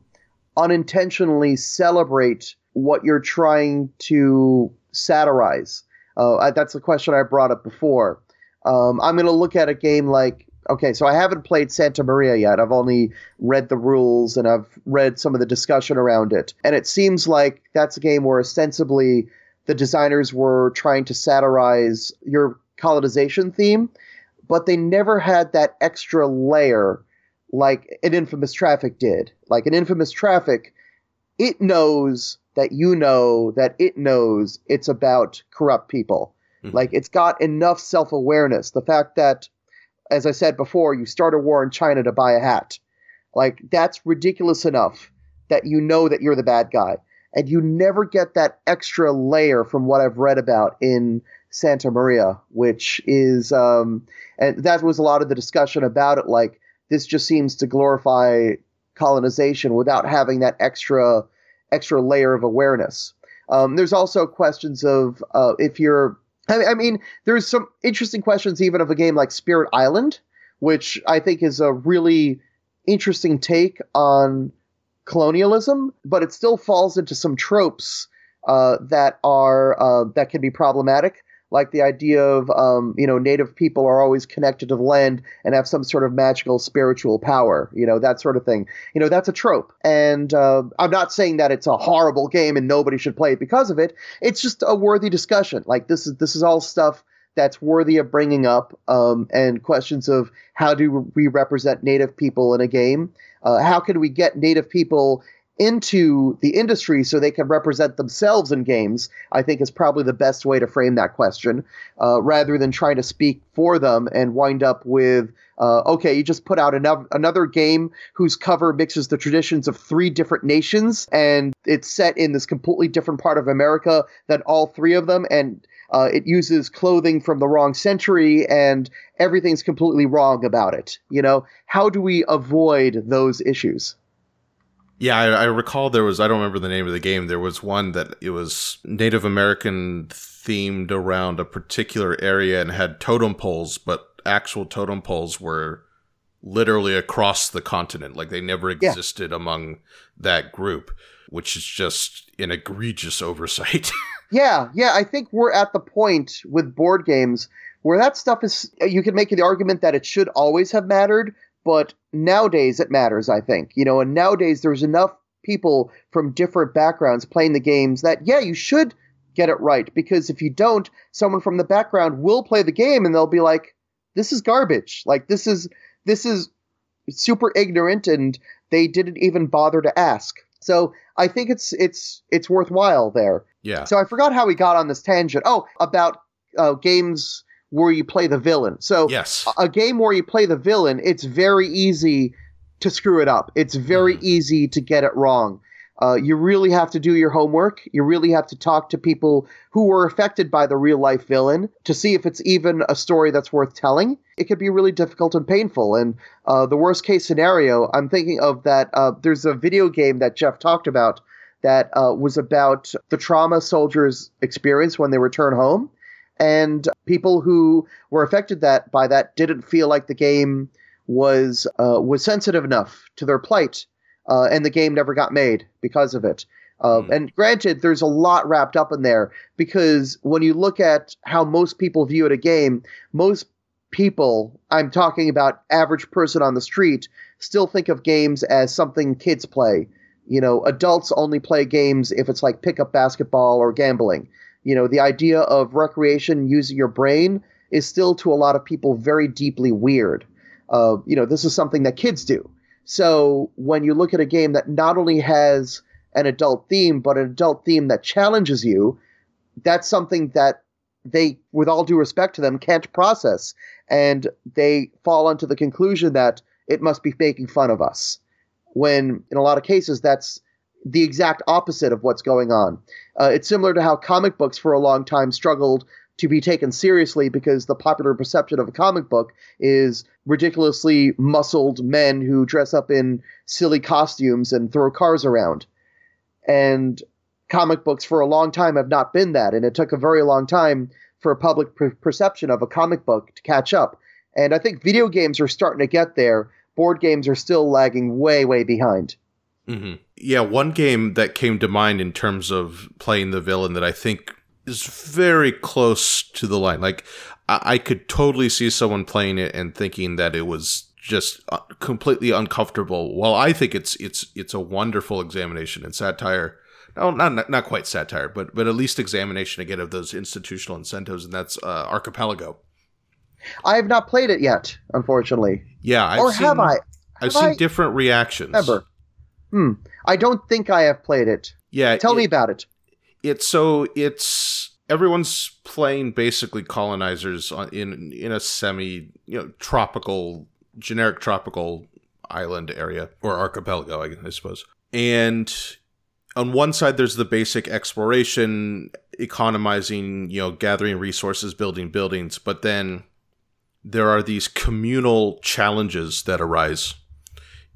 unintentionally celebrate what you're trying to satirize? Uh, that's the question I brought up before. Um, I'm going to look at a game like okay, so I haven't played Santa Maria yet. I've only read the rules and I've read some of the discussion around it. And it seems like that's a game where ostensibly the designers were trying to satirize your colonization theme, but they never had that extra layer like an infamous traffic did. Like an infamous traffic, it knows that you know that it knows it's about corrupt people. Mhm. Like it's got enough self awareness. The fact that as I said before, you start a war in China to buy a hat. Like, that's ridiculous enough that you know that you're the bad guy. And you never get that extra layer from what I've read about in Santa Maria, which is, um, and that was a lot of the discussion about it. Like, this just seems to glorify colonization without having that extra, extra layer of awareness. Um, there's also questions of uh, if you're I mean, there's some interesting questions even of a game like Spirit Island, which I think is a really interesting take on colonialism, but it still falls into some tropes uh, that are uh, that can be problematic. Like the idea of um, you know native people are always connected to the land and have some sort of magical spiritual power you know that sort of thing. You know that's a trope. And uh, i'm not saying that it's a horrible game and nobody should play it because of it. It's just a worthy discussion. Like this is this is all stuff that's worthy of bringing up um, and questions of how do we represent native people in a game? Uh, how can we get native people into the industry so they can represent themselves in games, I think is probably the best way to frame that question, uh, rather than trying to speak for them and wind up with, uh, okay, you just put out another, another game whose cover mixes the traditions of three different nations and it's set in this completely different part of America than all three of them and uh, it uses clothing from the wrong century and everything's completely wrong about it. You know, how do we avoid those issues? Yeah, I, I, recall there was I don't remember the name of the game. There was one that it was Native American themed around a particular area and had totem poles, but actual totem poles were literally across the continent. Like they never existed yeah. among that group, which is just an egregious oversight. yeah, yeah. I think we're at the point with board games where that stuff is you can make the argument that it should always have mattered, but nowadays it matters, I think. You know, and nowadays there's enough people from different backgrounds playing the games that, yeah, you should get it right. Because if you don't, someone from the background will play the game and they'll be like, this is garbage. Like, this is, this is super ignorant and they didn't even bother to ask. So I think it's, it's, it's worthwhile there. Yeah. So I forgot how we got on this tangent. Oh, about uh, games where you play the villain. So yes. a game where you play the villain, it's very easy to screw it up. It's very mm. easy to get it wrong. Uh, you really have to do your homework. You really have to talk to people who were affected by the real life villain to see if it's even a story that's worth telling. It could be really difficult and painful. And uh, the worst case scenario, I'm thinking of that. Uh, there's a video game that Geoff talked about that uh, was about the trauma soldiers experience when they return home and people who were affected that by that didn't feel like the game was uh, was sensitive enough to their plight, uh, and the game never got made because of it. Uh, mm. And granted, there's a lot wrapped up in there because when you look at how most people view it a game, most people, I'm talking about average person on the street, still think of games as something kids play. You know, adults only play games if it's like pickup basketball or gambling. You know, the idea of recreation using your brain is still to a lot of people very deeply weird. Uh, you know, this is something that kids do. So when you look at a game that not only has an adult theme, but an adult theme that challenges you, that's something that they, with all due respect to them, can't process. And they fall into the conclusion that it must be making fun of us. When in a lot of cases, that's the exact opposite of what's going on. Uh, it's similar to how comic books for a long time struggled to be taken seriously because the popular perception of a comic book is ridiculously muscled men who dress up in silly costumes and throw cars around. And comic books for a long time have not been that, and it took a very long time for a public per- perception of a comic book to catch up. And I think video games are starting to get there. Board games are still lagging way, way behind. Mm-hmm. Yeah, one game that came to mind in terms of playing the villain that I think is very close to the line. Like, I, I could totally see someone playing it and thinking that it was just uh, completely uncomfortable. Well, I think it's it's it's a wonderful examination and satire. No, not, not not quite satire, but but at least examination again of those institutional incentives, and that's uh, Archipelago. I have not played it yet, unfortunately. Yeah, I've or seen, have I? Have I've seen I? different reactions. Ever. Hmm. I don't think I have played it. Yeah. Tell it, me about it. It's so it's everyone's playing basically colonizers in in a semi you know tropical generic tropical island area or archipelago, I, I suppose. And on one side, there's the basic exploration, economizing, you know, gathering resources, building buildings, but then there are these communal challenges that arise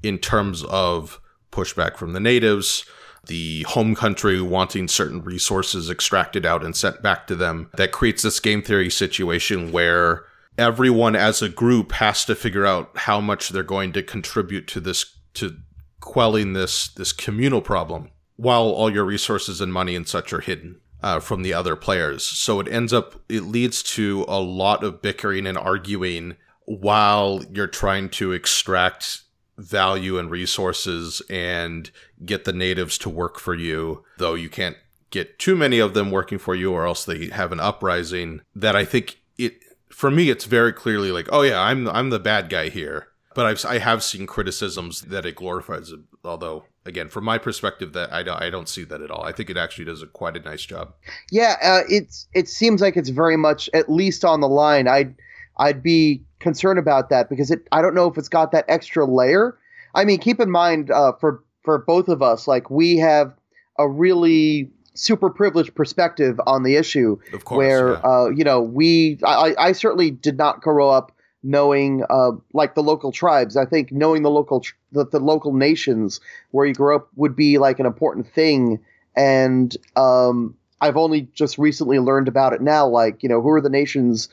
in terms of pushback from the natives, the home country wanting certain resources extracted out and sent back to them. That creates this game theory situation where everyone as a group has to figure out how much they're going to contribute to this to quelling this this communal problem while all your resources and money and such are hidden. uh, from the other players. So it ends up, it leads to a lot of bickering and arguing while you're trying to extract value and resources and get the natives to work for you, though you can't get too many of them working for you or else they have an uprising that I think it for me it's very clearly like oh yeah I'm I'm the bad guy here. But I've I have seen criticisms that it glorifies it although again from my perspective that I don't I don't see that at all. I think it actually does a quite a nice job. Yeah uh, it's it seems like it's very much at least on the line. I'd I'd be concerned about that because it I don't know if it's got that extra layer I mean keep in mind uh, for for both of us like we have a really super privileged perspective on the issue. Of course, where yeah. uh, you know we, I, I certainly did not grow up knowing uh, like the local tribes. I think knowing the local tr- the, the local nations where you grew up would be like an important thing. And um, I've only just recently learned about it now. Like you know, who are the nations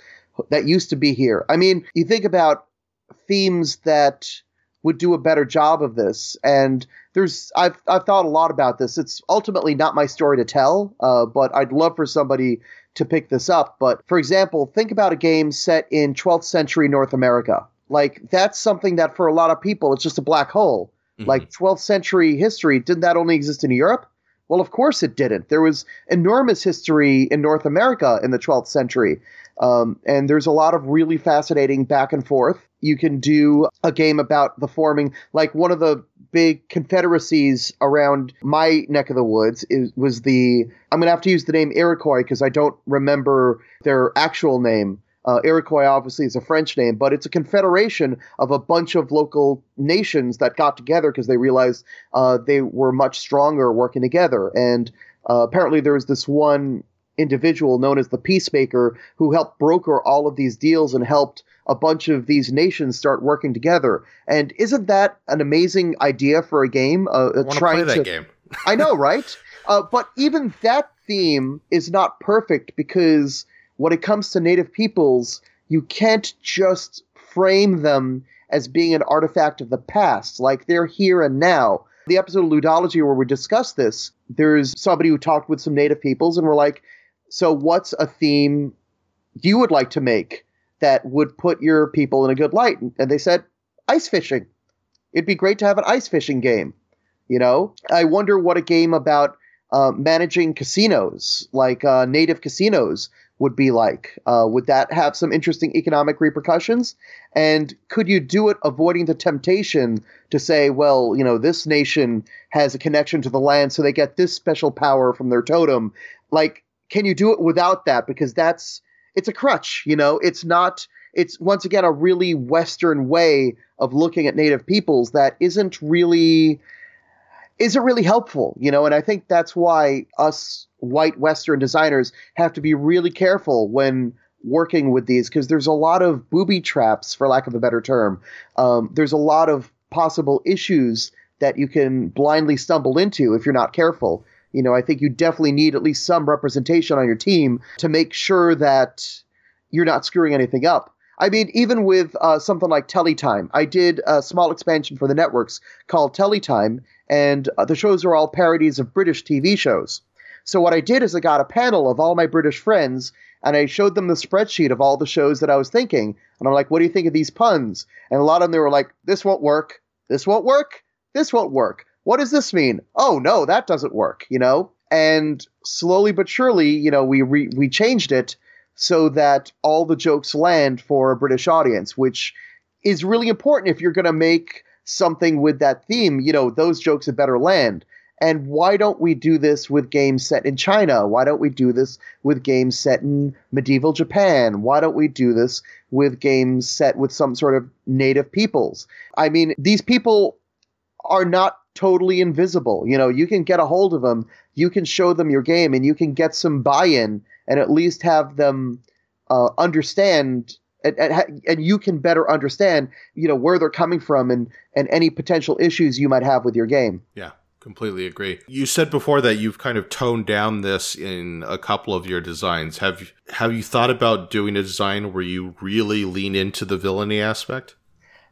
that used to be here? I mean, you think about themes that would do a better job of this. And there's I've I've thought a lot about this. It's ultimately not my story to tell, uh, but I'd love for somebody to pick this up. But for example, think about a game set in 12th century North America. Like that's something that for a lot of people it's just a black hole. Mhm. Like 12th century history, didn't that only exist in Europe? Well, of course it didn't. There was enormous history in North America in the 12th century. Um, and there's a lot of really fascinating back and forth. You can do a game about the forming, like one of the big confederacies around my neck of the woods is, was the, I'm going to have to use the name Iroquois because I don't remember their actual name. Uh, Iroquois obviously is a French name, but it's a confederation of a bunch of local nations that got together because they realized uh, they were much stronger working together. And uh, apparently, there was this one individual known as the Peacemaker who helped broker all of these deals and helped a bunch of these nations start working together. And isn't that an amazing idea for a game? Uh, I trying play that to game I know, right? Uh, but even that theme is not perfect because when it comes to native peoples, you can't just frame them as being an artifact of the past. Like they're here and now. The episode of Ludology where we discussed this, there's somebody who talked with some native peoples and we're like, so what's a theme you would like to make that would put your people in a good light? And they said, ice fishing. It'd be great to have an ice fishing game. You know, I wonder what a game about uh, managing casinos, like uh, native casinos, would be like. Uh, would that have some interesting economic repercussions? And could you do it avoiding the temptation to say, well, you know, this nation has a connection to the land, so they get this special power from their totem? Like, can you do it without that? Because that's it's a crutch, you know. It's not. It's once again a really Western way of looking at native peoples that isn't really isn't really helpful, you know, and I think that's why us white Western designers have to be really careful when working with these because there's a lot of booby traps, for lack of a better term. Um, there's a lot of possible issues that you can blindly stumble into if you're not careful. You know, I think you definitely need at least some representation on your team to make sure that you're not screwing anything up. I mean, even with uh, something like Teletime, I did a small expansion for the networks called Teletime, and uh, the shows are all parodies of British TV shows. So what I did is I got a panel of all my British friends, and I showed them the spreadsheet of all the shows that I was thinking, and I'm like, "What do you think of these puns?" And a lot of them they were like, "This won't work. This won't work. This won't work. What does this mean? Oh no, that doesn't work." You know. And slowly but surely, you know, we re- we changed it so that all the jokes land for a British audience, which is really important if you're going to make something with that theme. You know, those jokes had better land. And why don't we do this with games set in China? Why don't we do this with games set in medieval Japan? Why don't we do this with games set with some sort of native peoples? I mean, these people are not totally invisible. You know, you can get a hold of them, you can show them your game, and you can get some buy in and at least have them uh, understand. And, and, and you can better understand, you know, where they're coming from and, and any potential issues you might have with your game. Yeah, completely agree. You said before that you've kind of toned down this in a couple of your designs. Have have you thought about doing a design where you really lean into the villainy aspect?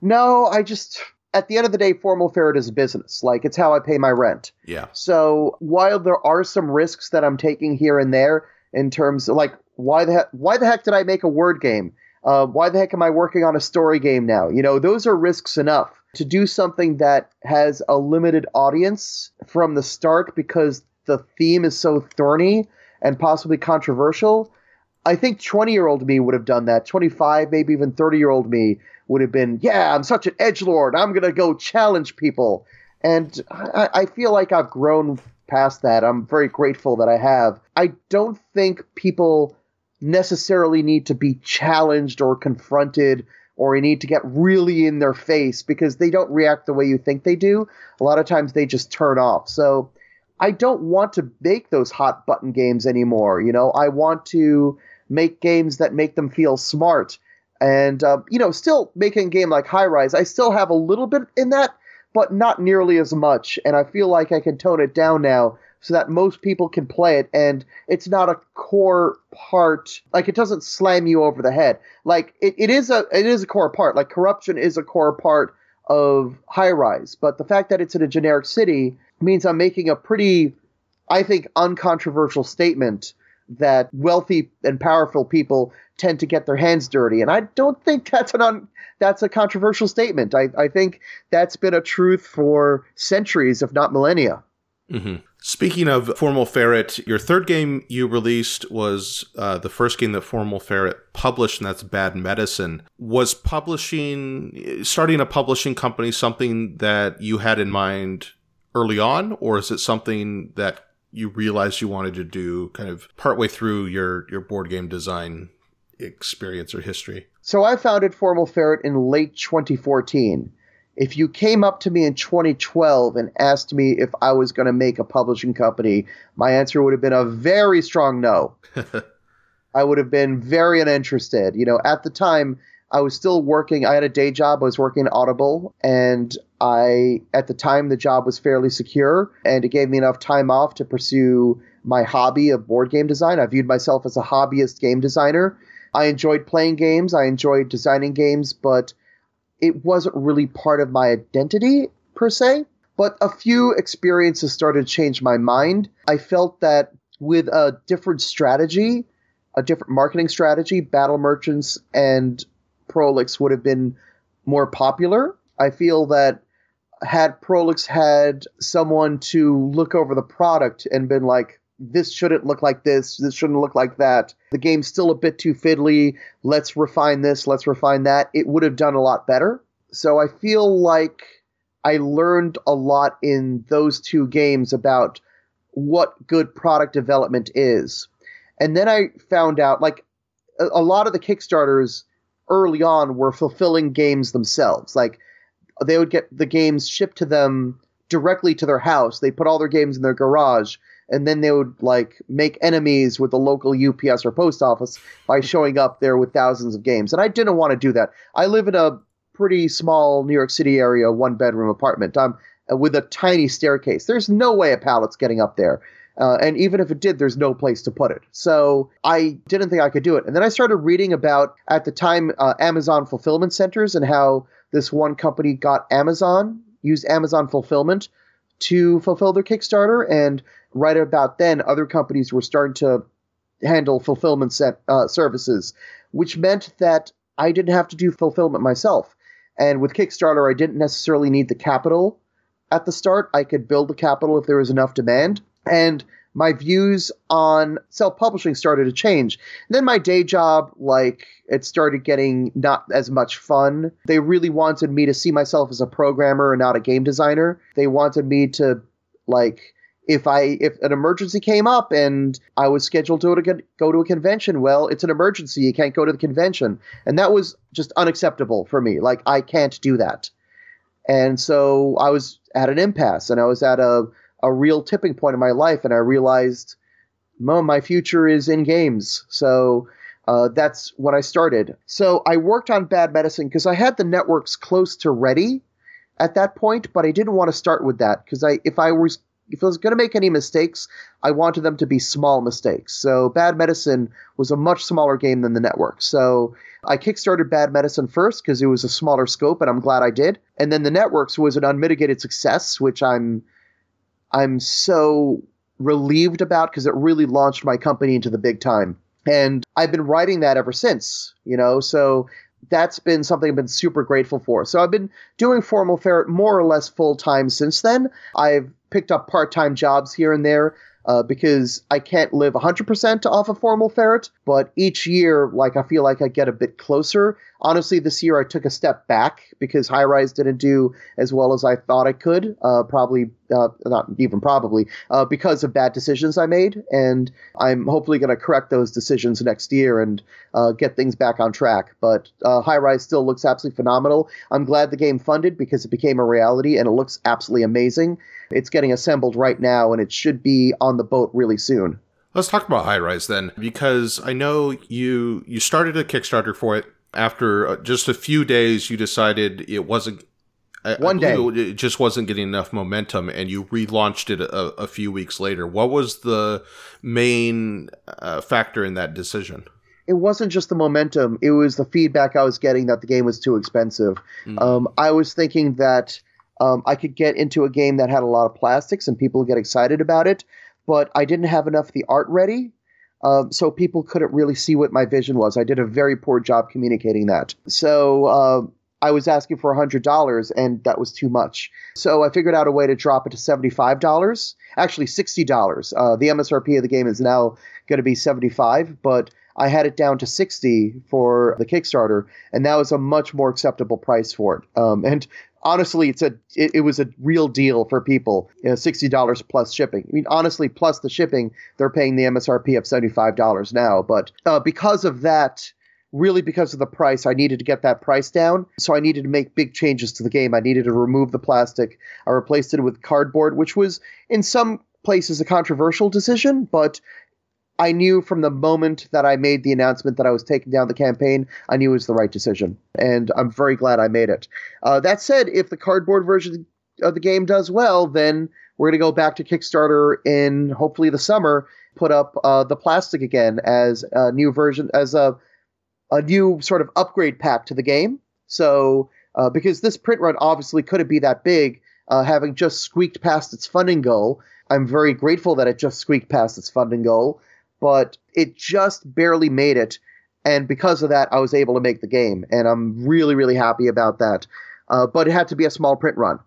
No, I just at the end of the day, Formal Ferret is a business. Like it's how I pay my rent. Yeah. So while there are some risks that I'm taking here and there in terms of like why the heck, why the heck did I make a word game? Uh, why the heck am I working on a story game now? You know, those are risks enough to do something that has a limited audience from the start because the theme is so thorny and possibly controversial. I think 20 year old me would have done that. 25, maybe even 30 year old me would have been, yeah, I'm such an edge lord. I'm to go challenge people. And I, I, feel like I've grown past that. I'm very grateful that I have. I don't think people necessarily need to be challenged or confronted or you need to get really in their face because they don't react the way you think they do. A lot of times they just turn off. So I don't want to make those hot button games anymore. You know, I want to make games that make them feel smart. And, uh, you know, still making a game like High Rise, I still have a little bit in that, but not nearly as much. And I feel like I can tone it down now so that most people can play it. And it's not a core part like it doesn't slam you over the head. Like it, it is a it is a core part. Like corruption is a core part of high rise. But the fact that it's in a generic city means i'm making a pretty i think uncontroversial statement that wealthy and powerful people tend to get their hands dirty. And I don't think that's an un, that's a controversial statement. I, I think that's been a truth for centuries, if not millennia. Mm-hmm. Speaking of Formal Ferret, your third game you released was uh, the first game that Formal Ferret published, and that's Bad Medicine. Was publishing, starting a publishing company, something that you had in mind early on, or is it something that you realized you wanted to do kind of partway through your your board game design experience or history? So I founded Formal Ferret in late 2014. If you came up to me in 2012 and asked me if I was going to make a publishing company, my answer would have been a very strong no. I would have been very uninterested. You know, at the time, I was still working. I had a day job. I was working at Audible, and I, at the time, the job was fairly secure, and it gave me enough time off to pursue my hobby of board game design. I viewed myself as a hobbyist game designer. I enjoyed playing games. I enjoyed designing games, but it wasn't really part of my identity per se. But a few experiences started to change my mind. I felt that with a different strategy, a different marketing strategy, Battle Merchants and Prolix would have been more popular. I feel that had Prolix had someone to look over the product and been like, this shouldn't look like this, this shouldn't look like that. The game's still a bit too fiddly. Let's refine this, let's refine that. It would have done a lot better. So I feel like I learned a lot in those two games about what good product development is. And then I found out, like, a, lot of the Kickstarters early on were fulfilling games themselves. Like they would get the games shipped to them directly to their house. They put all their games in their garage, and then they would like make enemies with the local UPS or post office by showing up there with thousands of games. And I didn't want to do that. I live in a pretty small New York City area, one bedroom apartment. I'm uh, with a tiny staircase. There's no way a pallet's getting up there. Uh, and even if it did, there's no place to put it. So I didn't think I could do it. And then I started reading about, at the time, uh, Amazon fulfillment centers and how this one company got Amazon, used Amazon fulfillment to fulfill their Kickstarter. And right about then, other companies were starting to handle fulfillment set, uh, services, which meant that I didn't have to do fulfillment myself. And with Kickstarter, I didn't necessarily need the capital at the start. I could build the capital if there was enough demand and my views on self-publishing started to change. And then my day job, like, it started getting not as much fun. They really wanted me to see myself as a programmer and not a game designer. They wanted me to, like, if I if an emergency came up and I was scheduled to go to a convention, well, it's an emergency. You can't go to the convention, and that was just unacceptable for me. Like, I can't do that. And so I was at an impasse, and I was at a a real tipping point in my life, and I realized, Mom, my future is in games. So uh, that's when I started. So I worked on Bad Medicine because I had the networks close to ready at that point, but I didn't want to start with that because I if I was if I was going to make any mistakes, I wanted them to be small mistakes. So Bad Medicine was a much smaller game than the network. So I kickstarted Bad Medicine first because it was a smaller scope, and I'm glad I did. And then the networks was an unmitigated success, which I'm I'm so relieved about because it really launched my company into the big time. And I've been writing that ever since, you know. So that's been something I've been super grateful for. So I've been doing formal ferret more or less full time since then. I've picked up part time jobs here and there uh, because I can't live 100% off a formal ferret, but each year, like, I feel like I get a bit closer. Honestly, this year I took a step back because High Rise didn't do as well as I thought I could. Uh, probably, uh, not even probably, uh, because of bad decisions I made. And I'm hopefully going to correct those decisions next year and uh, get things back on track. But uh, High Rise still looks absolutely phenomenal. I'm glad the game funded because it became a reality and it looks absolutely amazing. It's getting assembled right now and it should be on the boat really soon. Let's talk about High Rise then, because I know you you started a Kickstarter for it after uh, just a few days, you decided it wasn't. One day, it just wasn't getting enough momentum, and you relaunched it a, a few weeks later. What was the main uh, factor in that decision? It wasn't just the momentum; it was the feedback I was getting that the game was too expensive. Mm-hmm. Um, I was thinking that um, I could get into a game that had a lot of plastics and people get excited about it, but I didn't have enough of the art ready um, so people couldn't really see what my vision was. I did a very poor job communicating that. So uh, I was asking for $100, and that was too much. So I figured out a way to drop it to $75, actually $60. Uh, the MSRP of the game is now going to be 75 but I had it down to 60 for the Kickstarter, and that was a much more acceptable price for it. Um, and honestly, it's a it, it, was a real deal for people. You know, sixty dollars plus shipping. I mean, honestly, plus the shipping, they're paying the MSRP of seventy five dollars now. But uh, because of that, really because of the price, I needed to get that price down. So I needed to make big changes to the game. I needed to remove the plastic. I replaced it with cardboard, which was in some places a controversial decision, but I knew from the moment that I made the announcement that I was taking down the campaign, I knew it was the right decision. And I'm very glad I made it. Uh, that said, if the cardboard version of the game does well, then we're going to go back to Kickstarter in hopefully the summer, put up uh, the plastic again as a new version, as a, a new sort of upgrade pack to the game. So, uh, because this print run obviously couldn't be that big, uh, having just squeaked past its funding goal. I'm very grateful that it just squeaked past its funding goal but it just barely made it. And because of that, I was able to make the game. And I'm really, really happy about that. Uh, but it had to be a small print run.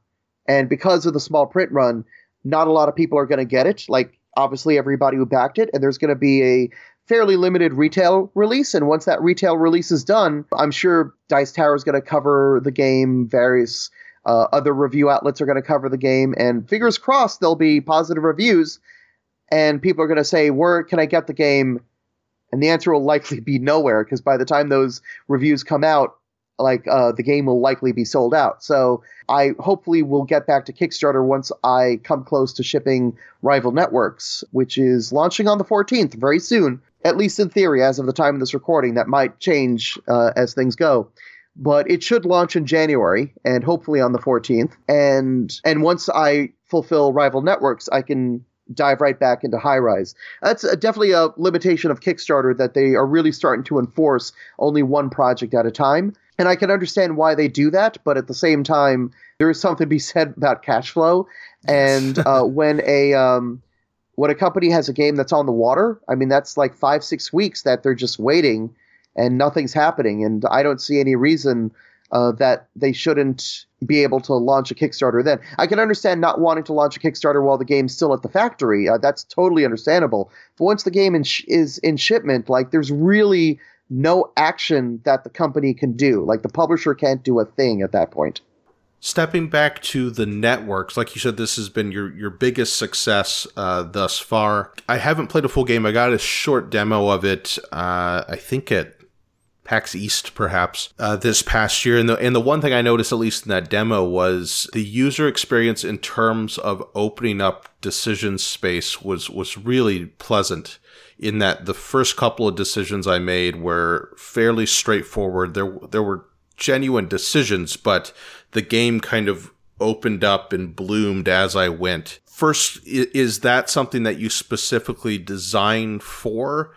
And because of the small print run, not a lot of people are going to get it. Like, obviously, everybody who backed it. And there's going to be a fairly limited retail release. And once that retail release is done, I'm sure Dice Tower is going to cover the game. Various uh, other review outlets are going to cover the game. And fingers crossed, there'll be positive reviews and people are going to say, "Where can I get the game?" And the answer will likely be nowhere because by the time those reviews come out, like uh, the game will likely be sold out. So I hopefully will get back to Kickstarter once I come close to shipping Rival Networks, which is launching on the 14th very soon. At least in theory, as of the time of this recording, that might change uh, as things go but it should launch in January and hopefully on the 14th. And and once I fulfill Rival Networks, I can dive right back into high rise. That's a, definitely a limitation of Kickstarter that they are really starting to enforce only one project at a time. And I can understand why they do that, but at the same time, there is something to be said about cash flow. And uh, when a um, when a company has a game that's on the water, I mean that's like five six weeks that they're just waiting and nothing's happening. And I don't see any reason uh, that they shouldn't be able to launch a Kickstarter then. I can understand not wanting to launch a Kickstarter while the game's still at the factory. Uh, that's totally understandable. But once the game in sh- is in shipment, like there's really no action that the company can do. Like the publisher can't do a thing at that point. Stepping back to the networks, like you said, this has been your, your biggest success uh, thus far. I haven't played a full game. I got a short demo of it, uh, I think at PAX East, perhaps, uh, this past year. And the, and the one thing I noticed, at least in that demo, was the user experience in terms of opening up decision space was, was really pleasant in that the first couple of decisions I made were fairly straightforward. There, there were genuine decisions, but the game kind of opened up and bloomed as I went. First, is that something that you specifically designed for?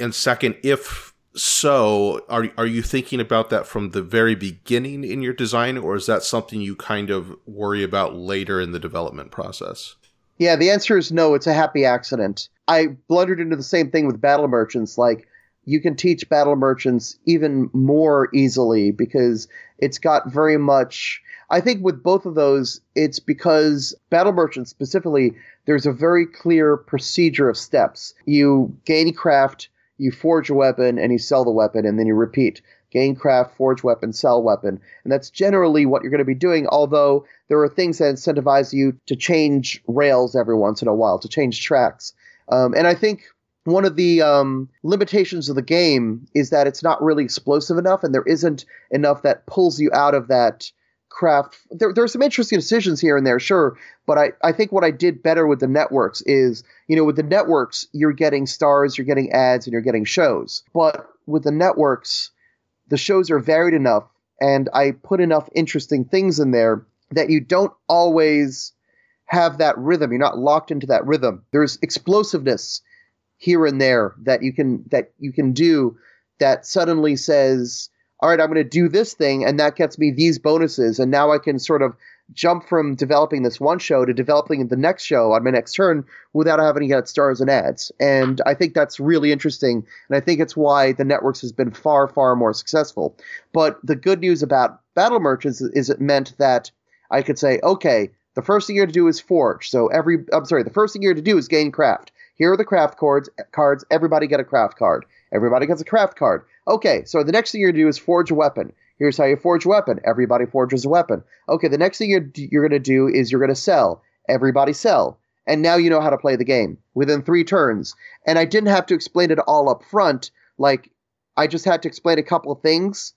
And second, if so, are are you thinking about that from the very beginning in your design, or is that something you kind of worry about later in the development process? Yeah, the answer is no. It's a happy accident. I blundered into the same thing with battle merchants. Like, you can teach battle merchants even more easily because it's got very much. I think with both of those, it's because battle merchants specifically, there's a very clear procedure of steps. You gain craft you forge a weapon and you sell the weapon and then you repeat gain craft, forge weapon, sell weapon. And that's generally what you're going to be doing, although there are things that incentivize you to change rails every once in a while, to change tracks. Um, and I think one of the um, limitations of the game is that it's not really explosive enough and there isn't enough that pulls you out of that craft. There, there are some interesting decisions here and there, sure, but I, I think what I did better with the networks is, you know, with the networks, you're getting stars, you're getting ads, and you're getting shows. But with the networks, the shows are varied enough, and I put enough interesting things in there that you don't always have that rhythm. You're not locked into that rhythm. There's explosiveness here and there that you can that you can do that suddenly says all right, I'm going to do this thing, and that gets me these bonuses, and now I can sort of jump from developing this one show to developing the next show on my next turn without having to get stars and ads. And I think that's really interesting, and I think it's why the networks has been far, far more successful. But the good news about Battle Merchants is, is it meant that I could say, okay, the first thing you're to do is forge. So every, I'm sorry, the first thing you're to do is gain craft. Here are the craft cards. Cards. Everybody get a craft card. Everybody gets a craft card. Okay, so the next thing you're gonna do is forge a weapon. Here's how you forge a weapon. Everybody forges a weapon. Okay, the next thing you're, you're gonna do is you're gonna sell. Everybody sell. And now you know how to play the game within three turns. And I didn't have to explain it all up front. Like, I just had to explain a couple of things.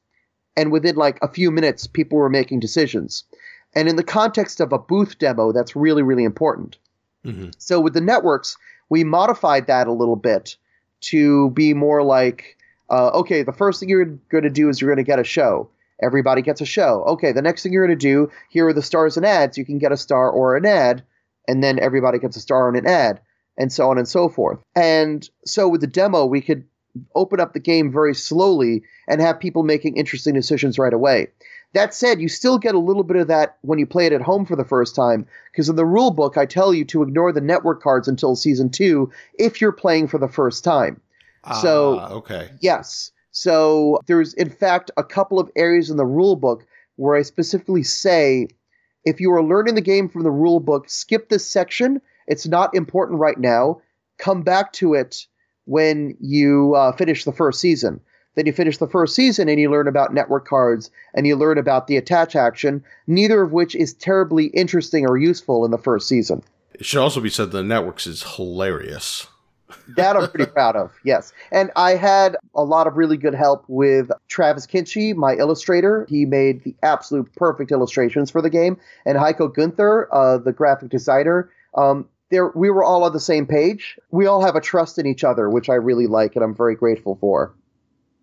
And within like a few minutes, people were making decisions. And in the context of a booth demo, that's really, really important. Mm-hmm. So with the networks, we modified that a little bit to be more like, uh, okay, the first thing you're going to do is you're going to get a show. Everybody gets a show. Okay, the next thing you're going to do, here are the stars and ads. You can get a star or an ad, and then everybody gets a star and an ad, and so on and so forth. And so with the demo, we could open up the game very slowly and have people making interesting decisions right away. That said, you still get a little bit of that when you play it at home for the first time, because in the rule book, I tell you to ignore the network cards until season two if you're playing for the first time. So, ah, okay. Yes. So, there's, in fact, a couple of areas in the rule book where I specifically say if you are learning the game from the rule book, skip this section. It's not important right now. Come back to it when you uh, finish the first season. Then you finish the first season and you learn about network cards and you learn about the attach action, neither of which is terribly interesting or useful in the first season. It should also be said the networks is hilarious. That I'm pretty proud of, yes. And I had a lot of really good help with Travis Kinchy, my illustrator. He made the absolute perfect illustrations for the game. And Heiko Gunther, uh, the graphic designer. Um, there, we were all on the same page. We all have a trust in each other, which I really like and I'm very grateful for.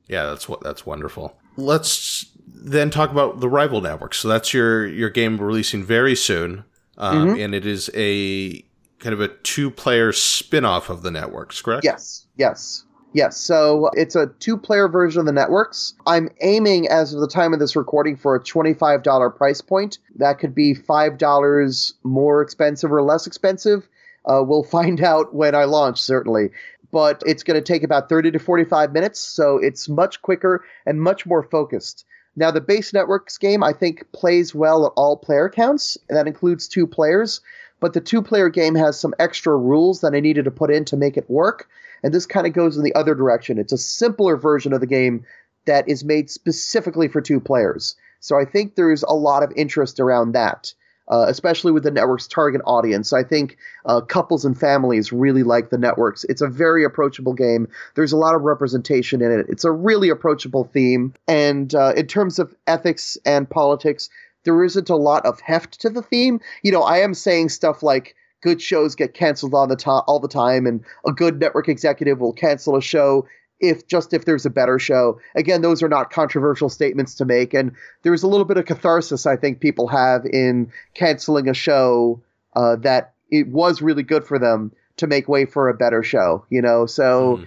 Yeah, that's what that's wonderful. Let's then talk about the rival network. So that's your your game releasing very soon, um, mm-hmm. and it is a kind of a two player spin off of the networks, correct? Yes, yes. Yes, so it's a two player version of the networks. I'm aiming, as of the time of this recording, for a $25 price point. That could be $5 more expensive or less expensive. Uh, we'll find out when I launch, certainly but it's going to take about 30 to 45 minutes, so it's much quicker and much more focused. Now, the base networks game, I think, plays well at all player counts, and that includes two players, but the two player game has some extra rules that I needed to put in to make it work, and this kind of goes in the other direction. It's a simpler version of the game that is made specifically for two players. So I think there's a lot of interest around that uh, especially with the network's target audience. I think uh, couples and families really like the networks. It's a very approachable game. There's a lot of representation in it. It's a really approachable theme. And uh, in terms of ethics and politics, there isn't a lot of heft to the theme. You know, I am saying stuff like good shows get canceled on the to- all the time, and a good network executive will cancel a show if just if there's a better show. Again, those are not controversial statements to make, and there's a little bit of catharsis I think people have in canceling a show uh, that it was really good for them to make way for a better show. You know, so. Mm.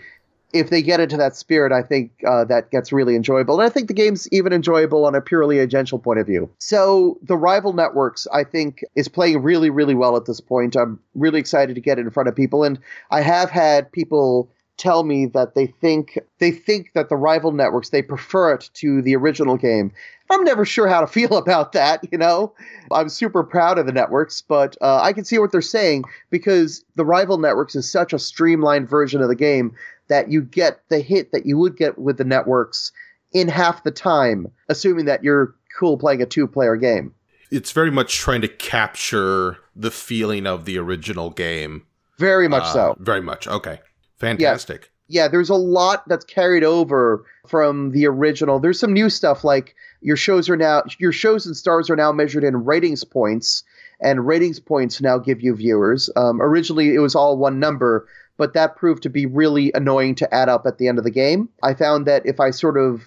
If they get into that spirit, I think uh, that gets really enjoyable. And I think the game's even enjoyable on a purely agential point of view. So, the rival networks, I think, is playing really, really well at this point. I'm really excited to get it in front of people. And I have had people tell me that they think they think that the rival networks they prefer it to the original game. I'm never sure how to feel about that. You know, I'm super proud of the networks, but uh, I can see what they're saying because the rival networks is such a streamlined version of the game that you get the hit that you would get with the networks in half the time, assuming that you're cool playing a two-player game. It's very much trying to capture the feeling of the original game. Very much uh, so. Very much. Okay. Fantastic. Yeah. yeah, there's a lot that's carried over from the original. There's some new stuff like your shows are now your shows and stars are now measured in ratings points, and ratings points now give you viewers. Um, originally, it was all one number, but that proved to be really annoying to add up at the end of the game. I found that if I sort of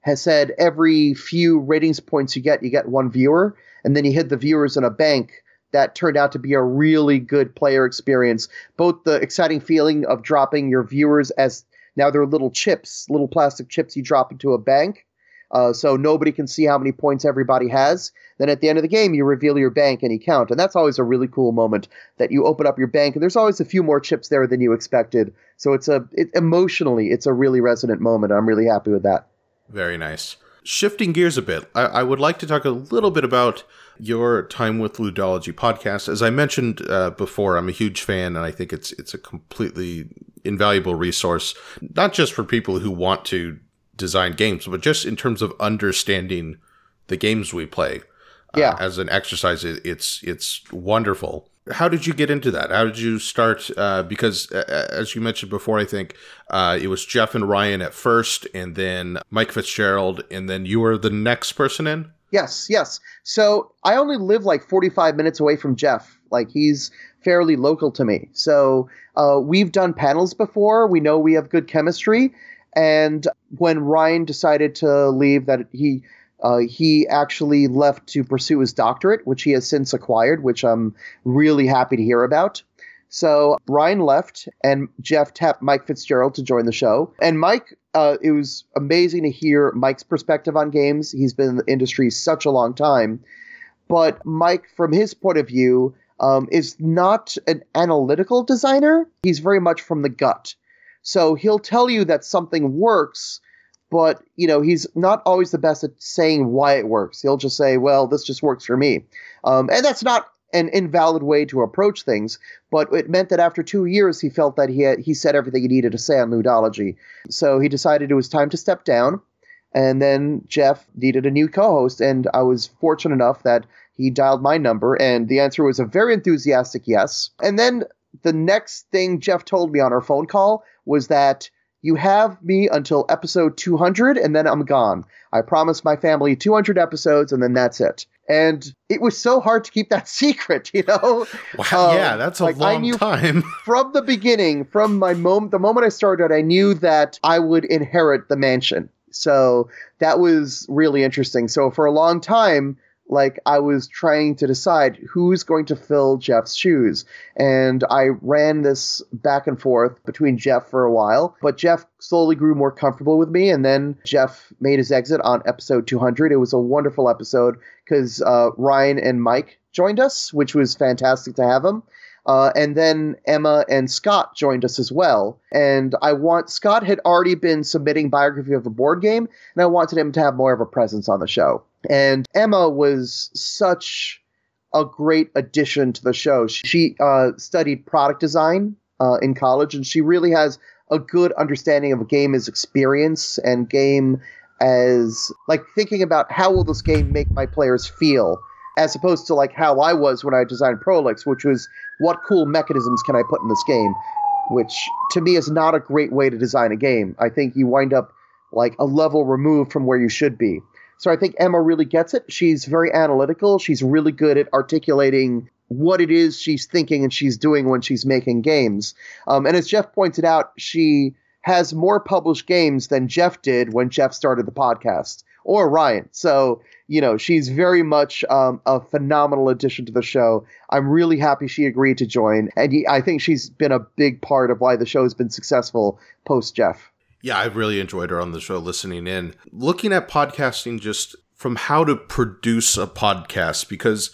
has said every few ratings points you get, you get one viewer, and then you hit the viewers in a bank that turned out to be a really good player experience. Both the exciting feeling of dropping your viewers as now they're little chips, little plastic chips you drop into a bank. Uh, so nobody can see how many points everybody has. Then at the end of the game, you reveal your bank and you count. And that's always a really cool moment that you open up your bank and there's always a few more chips there than you expected. So it's a, it, emotionally, it's a really resonant moment. I'm really happy with that. Very nice. Shifting gears a bit, I, I would like to talk a little bit about your time with Ludology podcast. As I mentioned uh, before, I'm a huge fan, and I think it's it's a completely invaluable resource, not just for people who want to design games, but just in terms of understanding the games we play. Uh, yeah, uh, as an exercise, it's it's wonderful. How did you get into that? How did you start? Uh, because uh, as you mentioned before, I think uh, it was Geoff and Ryan at first, and then Mike Fitzgerald, and then you were the next person in. Yes, yes. So I only live like 45 minutes away from Geoff. Like he's fairly local to me. So uh, we've done panels before. We know we have good chemistry. And when Ryan decided to leave, that he uh, he actually left to pursue his doctorate, which he has since acquired, which I'm really happy to hear about. So Ryan left, and Geoff tapped Mike Fitzgerald to join the show. And Mike, uh, it was amazing to hear Mike's perspective on games. He's been in the industry such a long time. But Mike, from his point of view, um, is not an analytical designer. He's very much from the gut. So he'll tell you that something works, but you know he's not always the best at saying why it works. He'll just say, "Well, this just works for me," um, and that's not an invalid way to approach things, but it meant that after two years, he felt that he had, he said everything he needed to say on ludology. So he decided it was time to step down. And then Geoff needed a new co-host, and I was fortunate enough that he dialed my number, and the answer was a very enthusiastic yes. And then the next thing Geoff told me on our phone call was that you have me until episode 200, and then I'm gone. I promised my family 200 episodes, and then that's it. And it was so hard to keep that secret you know? Wow um, yeah that's a like long time. from the beginning from my moment the moment i started i knew that i would inherit the mansion. So that was really interesting. So for a long time like I was trying to decide who's going to fill Geoff's shoes. And I ran this back and forth between Geoff for a while, but Geoff slowly grew more comfortable with me. And then Geoff made his exit on episode 200. It was a wonderful episode because uh, Ryan and Mike joined us, which was fantastic to have them. Uh, and then Emma and Scott joined us as well. And I want Scott had already been submitting biography of a board game, and I wanted him to have more of a presence on the show. And Emma was such a great addition to the show. She uh, studied product design uh, in college, and she really has a good understanding of a game as experience and game as like thinking about how will this game make my players feel as opposed to like how I was when I designed Prolix, which was what cool mechanisms can I put in this game, which to me is not a great way to design a game. I think you wind up like a level removed from where you should be. So I think Emma really gets it. She's very analytical. She's really good at articulating what it is she's thinking and she's doing when she's making games. Um, and as Geoff pointed out, she has more published games than Geoff did when Geoff started the podcast, or Ryan. So, you know, she's very much um, a phenomenal addition to the show. I'm really happy she agreed to join. And I think she's been a big part of why the show has been successful post Geoff. Yeah, I've really enjoyed her on the show listening in. Looking at podcasting just from how to produce a podcast, because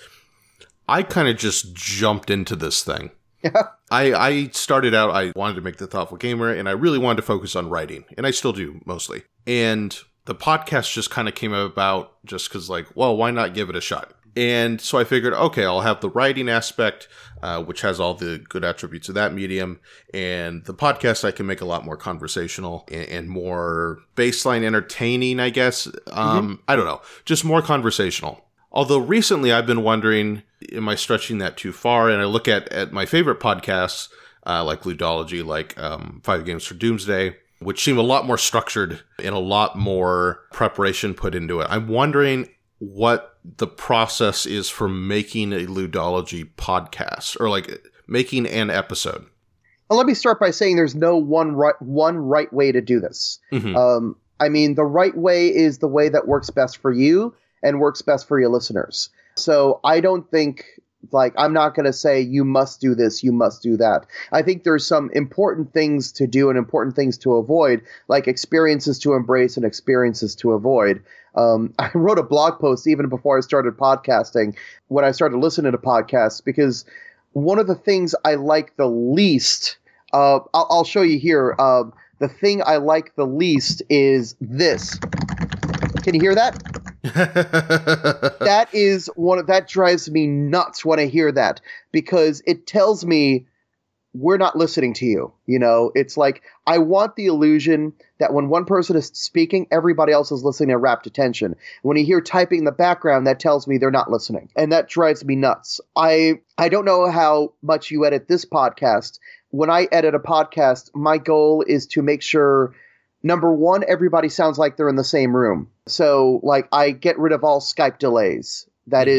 I kind of just jumped into this thing. Yeah. I, I started out, I wanted to make the Thoughtful Gamer, and I really wanted to focus on writing, and I still do mostly. And the podcast just kind of came about just because, like, well, why not give it a shot? And so I figured, okay, I'll have the writing aspect, uh, which has all the good attributes of that medium. And the podcast I can make a lot more conversational and, and more baseline entertaining, I guess. Um, mm-hmm. I don't know, just more conversational. Although recently I've been wondering, am I stretching that too far? And I look at, at my favorite podcasts, uh, like Ludology, like um, Five Games for Doomsday, which seem a lot more structured and a lot more preparation put into it. I'm wondering what the process is for making a ludology podcast or like making an episode. Well, let me start by saying there's no one right one right way to do this. Mm-hmm. Um, I mean, the right way is the way that works best for you and works best for your listeners. So I don't think like I'm not going to say you must do this, you must do that. I think there's some important things to do and important things to avoid, like experiences to embrace and experiences to avoid. Um, I wrote a blog post even before I started podcasting when I started listening to podcasts because one of the things I like the least, uh, I'll, I'll, show you here. Uh, the thing I like the least is this. Can you hear that? that is one of that drives me nuts when I hear that because it tells me we're not listening to you. You know, it's like I want the illusion that when one person is speaking, everybody else is listening in rapt attention. When you hear typing in the background, that tells me they're not listening. And that drives me nuts. I I don't know how much you edit this podcast. When I edit a podcast, my goal is to make sure number one, everybody sounds like they're in the same room. So like I get rid of all Skype delays. That mm-hmm.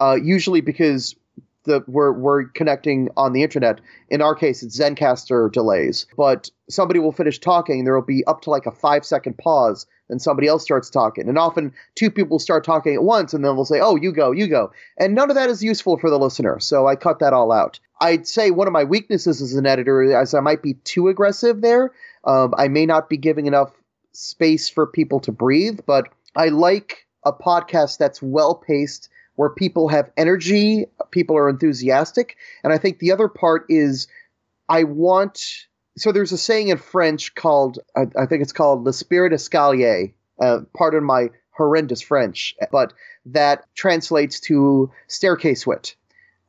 uh, usually because the we're we're connecting on the internet. In our case, it's Zencastr delays. But somebody will finish talking, there will be up to like a five second pause, and somebody else starts talking. And often two people start talking at once, and then they'll say, "Oh, you go, you go," and none of that is useful for the listener. So I cut that all out. I'd say one of my weaknesses as an editor is I might be too aggressive there. Um, I may not be giving enough space for people to breathe, but I like a podcast that's well paced where people have energy, people are enthusiastic. And I think the other part is I want. So there's a saying in French called, I, I think it's called l'esprit escalier. Uh, pardon my horrendous French, but that translates to staircase wit.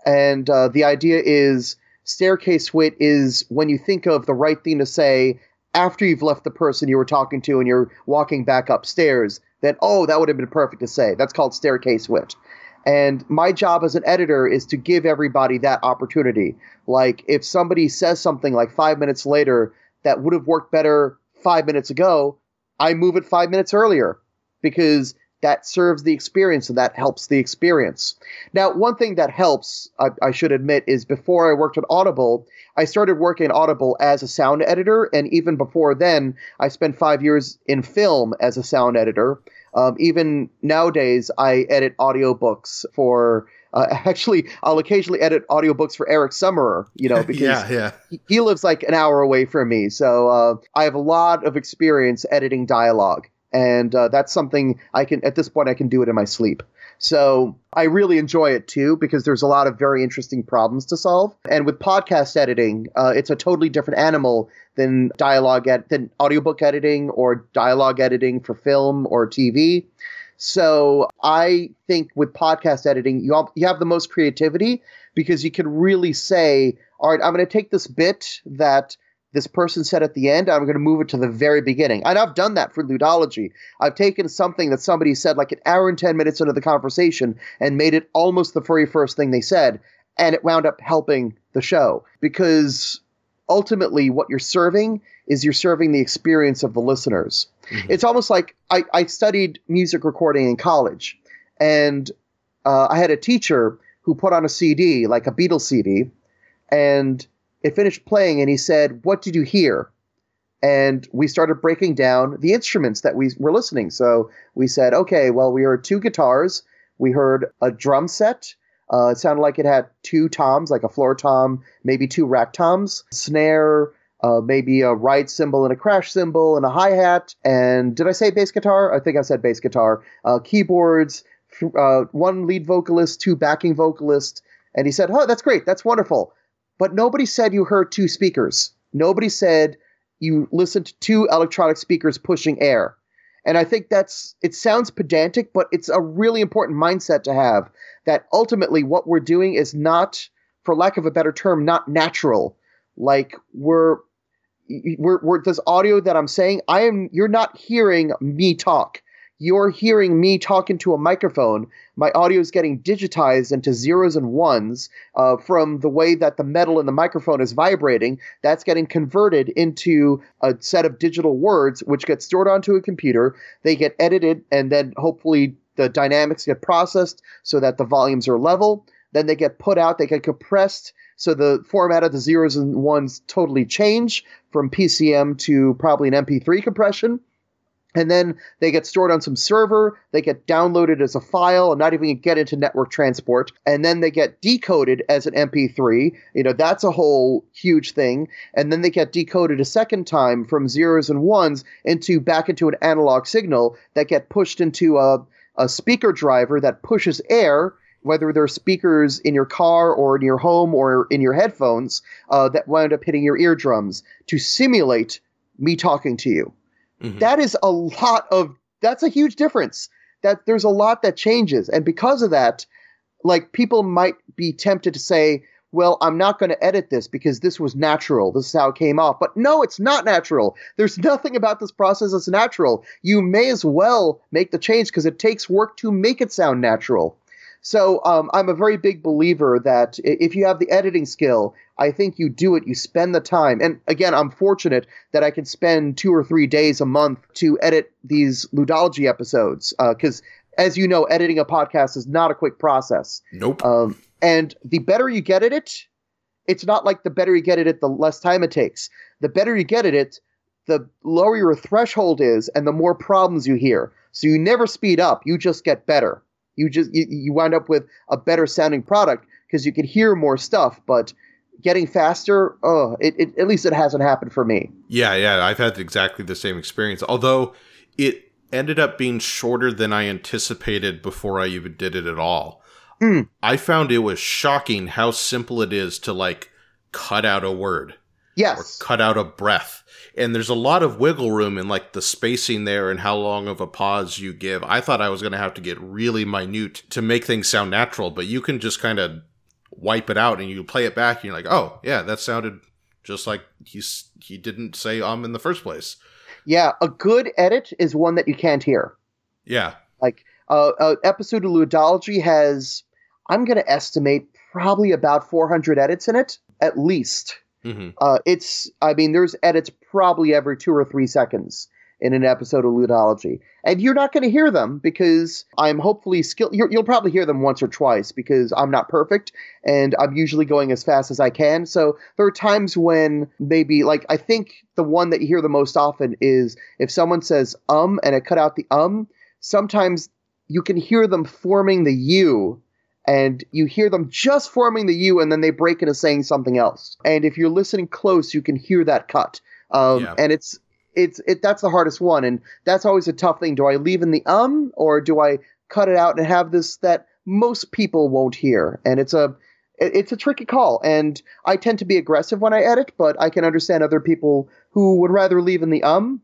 And uh, the idea is staircase wit is when you think of the right thing to say after you've left the person you were talking to and you're walking back upstairs, that, oh, that would have been perfect to say. That's called staircase wit. And my job as an editor is to give everybody that opportunity. Like if somebody says something like five minutes later that would have worked better five minutes ago, I move it five minutes earlier because that serves the experience and that helps the experience. Now, one thing that helps, I, I, should admit, is before I worked at Audible, I started working at Audible as a sound editor. And even before then, I spent five years in film as a sound editor. Um, even nowadays, I edit audiobooks for. Uh, actually, I'll occasionally edit audiobooks for Eric Summerer, you know, because yeah, yeah. He, he, lives like an hour away from me. So uh, I have a lot of experience editing dialogue. And uh, that's something I can, at this point, I can do it in my sleep. So I really enjoy it too because there's a lot of very interesting problems to solve. And with podcast editing, uh, it's a totally different animal than dialogue ed- than audiobook editing or dialogue editing for film or TV. So I think with podcast editing, you you have the most creativity because you can really say, all right, I'm going to take this bit that this person said at the end, I'm going to move it to the very beginning. And I've done that for ludology. I've taken something that somebody said like an hour and 10 minutes into the conversation and made it almost the very first thing they said. And it wound up helping the show because ultimately what you're serving is you're serving the experience of the listeners. Mm-hmm. It's almost like I, I, studied music recording in college and uh, I had a teacher who put on a CD, like a Beatles CD, and it finished playing and he said, What did you hear? and we started breaking down the instruments that we were listening. So we said, okay, well, we heard two guitars, we heard a drum set. Uh, it sounded like it had two toms, like a floor tom, maybe two rack toms, snare, uh, maybe a ride cymbal and a crash cymbal and a hi hat. And did I say bass guitar? I think I said bass guitar. Uh, keyboards, uh, one lead vocalist, two backing vocalists. And he said, Oh, that's great. That's wonderful. But nobody said you heard two speakers. Nobody said you listened to two electronic speakers pushing air. And I think that's, it sounds pedantic, but it's a really important mindset to have that ultimately what we're doing is not, for lack of a better term, not natural. Like we're, we're, we're this audio that I'm saying, I am, you're not hearing me talk you're hearing me talking to a microphone. My audio is getting digitized into zeros and ones uh, from the way that the metal in the microphone is vibrating. That's getting converted into a set of digital words, which get stored onto a computer. They get edited, and then hopefully the dynamics get processed so that the volumes are level. Then they get put out, they get compressed. So the format of the zeros and ones totally change from PCM to probably an MP3 compression and then they get stored on some server. They get downloaded as a file and not even get into network transport. And then they get decoded as an mp3 you know that's a whole huge thing. And then they get decoded a second time from zeros and ones into back into an analog signal that get pushed into a, a speaker driver that pushes air whether they're speakers in your car or in your home or in your headphones uh, that wind up hitting your eardrums to simulate me talking to you Mm-hmm. That is a lot of that's a huge difference. That there's a lot that changes. And because of that, like people might be tempted to say, well, I'm not going to edit this because this was natural. This is how it came off. But no, it's not natural. There's nothing about this process that's natural. You may as well make the change because it takes work to make it sound natural. So um, I'm a very big believer that if you have the editing skill, I think you do it. You spend the time. And again, I'm fortunate that I can spend two or three days a month to edit these ludology episodes. Because, uh, as you know, editing a podcast is not a quick process. Nope. Um, and the better you get at it, it's not like the better you get at it, the less time it takes. The better you get at it, the lower your threshold is, and the more problems you hear. So you never speed up. You just get better. You just you, you wind up with a better sounding product because you can hear more stuff, but getting faster, oh, it, it, at least it hasn't happened for me. Yeah, yeah, I've had exactly the same experience. Although it ended up being shorter than I anticipated before I even did it at all. Mm. I found it was shocking how simple it is to like cut out a word. Yes. Or cut out a breath and there's a lot of wiggle room in like the spacing there and how long of a pause you give. I thought I was going to have to get really minute to make things sound natural, but you can just kind of wipe it out and you play it back and you're like, "Oh, yeah, that sounded just like he's he didn't say um in the first place." Yeah, a good edit is one that you can't hear. Yeah. Like uh, an episode of Ludology has I'm going to estimate probably about 400 edits in it at least. Mm-hmm. Uh, it's, I mean, there's edits probably every two or three seconds in an episode of Ludology. And you're not going to hear them because I'm hopefully skilled. You'll probably hear them once or twice because I'm not perfect and I'm usually going as fast as I can. So there are times when maybe, like, I think the one that you hear the most often is if someone says um and I cut out the um, sometimes you can hear them forming the U and you hear them just forming the U and then they break into saying something else. And if you're listening close, you can hear that cut. Um, yeah. And it's it's it that's the hardest one, and that's always a tough thing. Do I leave in the um or do I cut it out and have this that most people won't hear? And it's a it's a tricky call, and I tend to be aggressive when I edit, but I can understand other people who would rather leave in the um.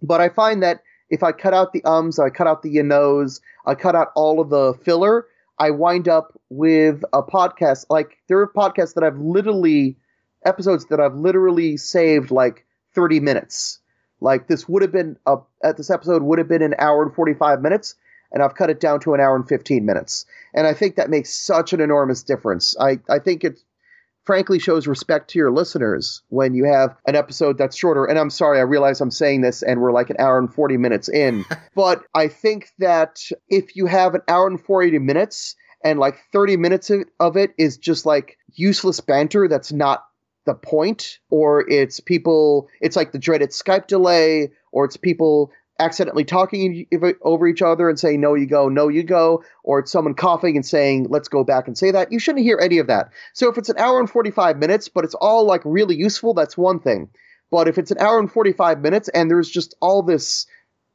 But I find that if I cut out the ums, I cut out the you knows, I cut out all of the filler, I wind up with a podcast. Like there are podcasts that I've literally episodes that I've literally saved like 30 minutes. Like this would have been a at this episode would have been an hour and 45 minutes and I've cut it down to an hour and 15 minutes. And I think that makes such an enormous difference. I I think it frankly shows respect to your listeners when you have an episode that's shorter. And I'm sorry, I realize I'm saying this and we're like an hour and 40 minutes in. but I think that if you have an hour and 40 minutes and like 30 minutes of it is just like useless banter that's not the point, or it's people, it's like the dreaded Skype delay, or it's people accidentally talking over each other and saying, no, you go, no, you go, or it's someone coughing and saying, let's go back and say that. You shouldn't hear any of that. So if it's an hour and 45 minutes, but it's all like really useful, that's one thing. But if it's an hour and 45 minutes and there's just all this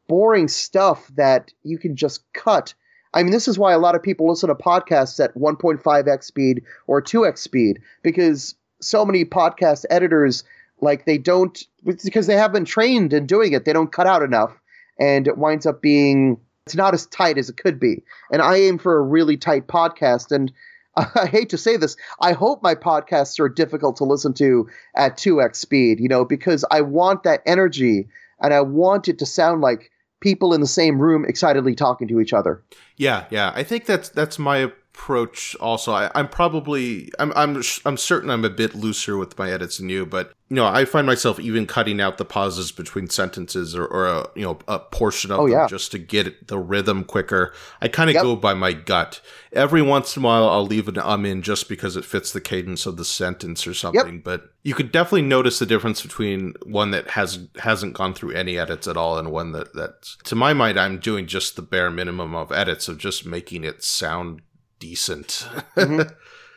boring stuff that you can just cut. I mean, this is why a lot of people listen to podcasts at 1.5x speed or 2x speed because so many podcast editors like they don't because they have been trained in doing it they don't cut out enough and it winds up being it's not as tight as it could be. And I aim for a really tight podcast and I hate to say this. I hope my podcasts are difficult to listen to at 2x speed, you know, because I want that energy and I want it to sound like people in the same room excitedly talking to each other. Yeah, yeah. I think that's that's my approach also I, am probably I'm, I'm i'm certain i'm a bit looser with my edits than you but you know i find myself even cutting out the pauses between sentences or, or a you know a portion of oh, them yeah. just to get the rhythm quicker i kind of yep. go by my gut every once in a while i'll leave an um in just because it fits the cadence of the sentence or something yep. but you could definitely notice the difference between one that has hasn't gone through any edits at all and one that that to my mind i'm doing just the bare minimum of edits of just making it sound decent. mm-hmm.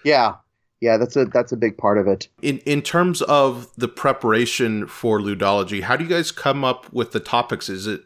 Yeah. Yeah, that's a that's a big part of it. In in terms of the preparation for ludology, how do you guys come up with the topics? Is it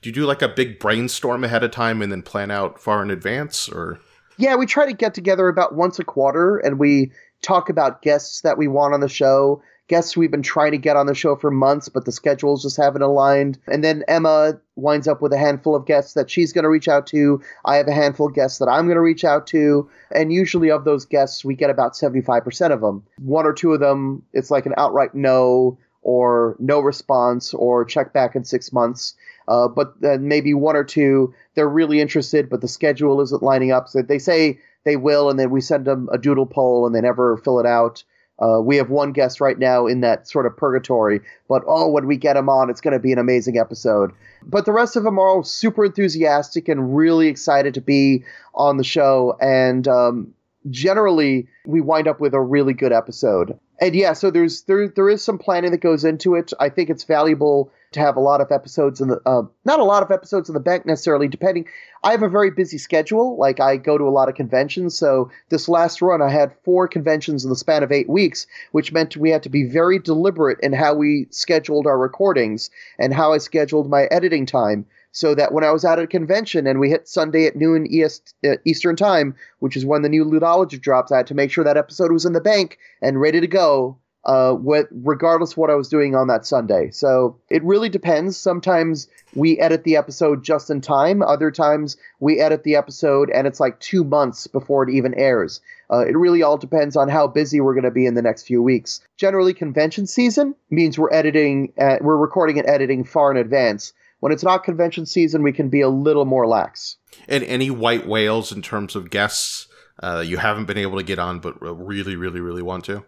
do you do like a big brainstorm ahead of time and then plan out far in advance or Yeah, we try to get together about once a quarter and we talk about guests that we want on the show guests we've been trying to get on the show for months, but the schedules just haven't aligned. And then Emma winds up with a handful of guests that she's going to reach out to. I have a handful of guests that I'm going to reach out to. And usually, of those guests, we get about 75% of them. One or two of them, it's like an outright no or no response or check back in six months. Uh, but then maybe one or two, they're really interested, but the schedule isn't lining up. So they say they will, and then we send them a doodle poll and they never fill it out. Uh, we have one guest right now in that sort of purgatory, but oh, when we get him on, it's going to be an amazing episode. But the rest of them are all super enthusiastic and really excited to be on the show. And um, generally, we wind up with a really good episode. And yeah, so there's there there is some planning that goes into it. I think it's valuable to have a lot of episodes in the uh, not a lot of episodes in the bank necessarily depending. I have a very busy schedule. Like i go to a lot of conventions. So this last run i had four conventions in the span of eight weeks which meant we had to be very deliberate in how we scheduled our recordings and how i scheduled my editing time so that when I was at a convention and we hit Sunday at noon uh, Eastern Time, which is when the new Ludology drops, I had to make sure that episode was in the bank and ready to go uh, with, regardless of what I was doing on that Sunday. So it really depends. Sometimes we edit the episode just in time. Other times we edit the episode and it's like two months before it even airs. Uh, it really all depends on how busy we're going to be in the next few weeks. Generally, convention season means we're editing, uh, we're recording and editing far in advance. When it's not convention season, we can be a little more lax. And any white whales in terms of guests uh, you haven't been able to get on, but really, really, really want to?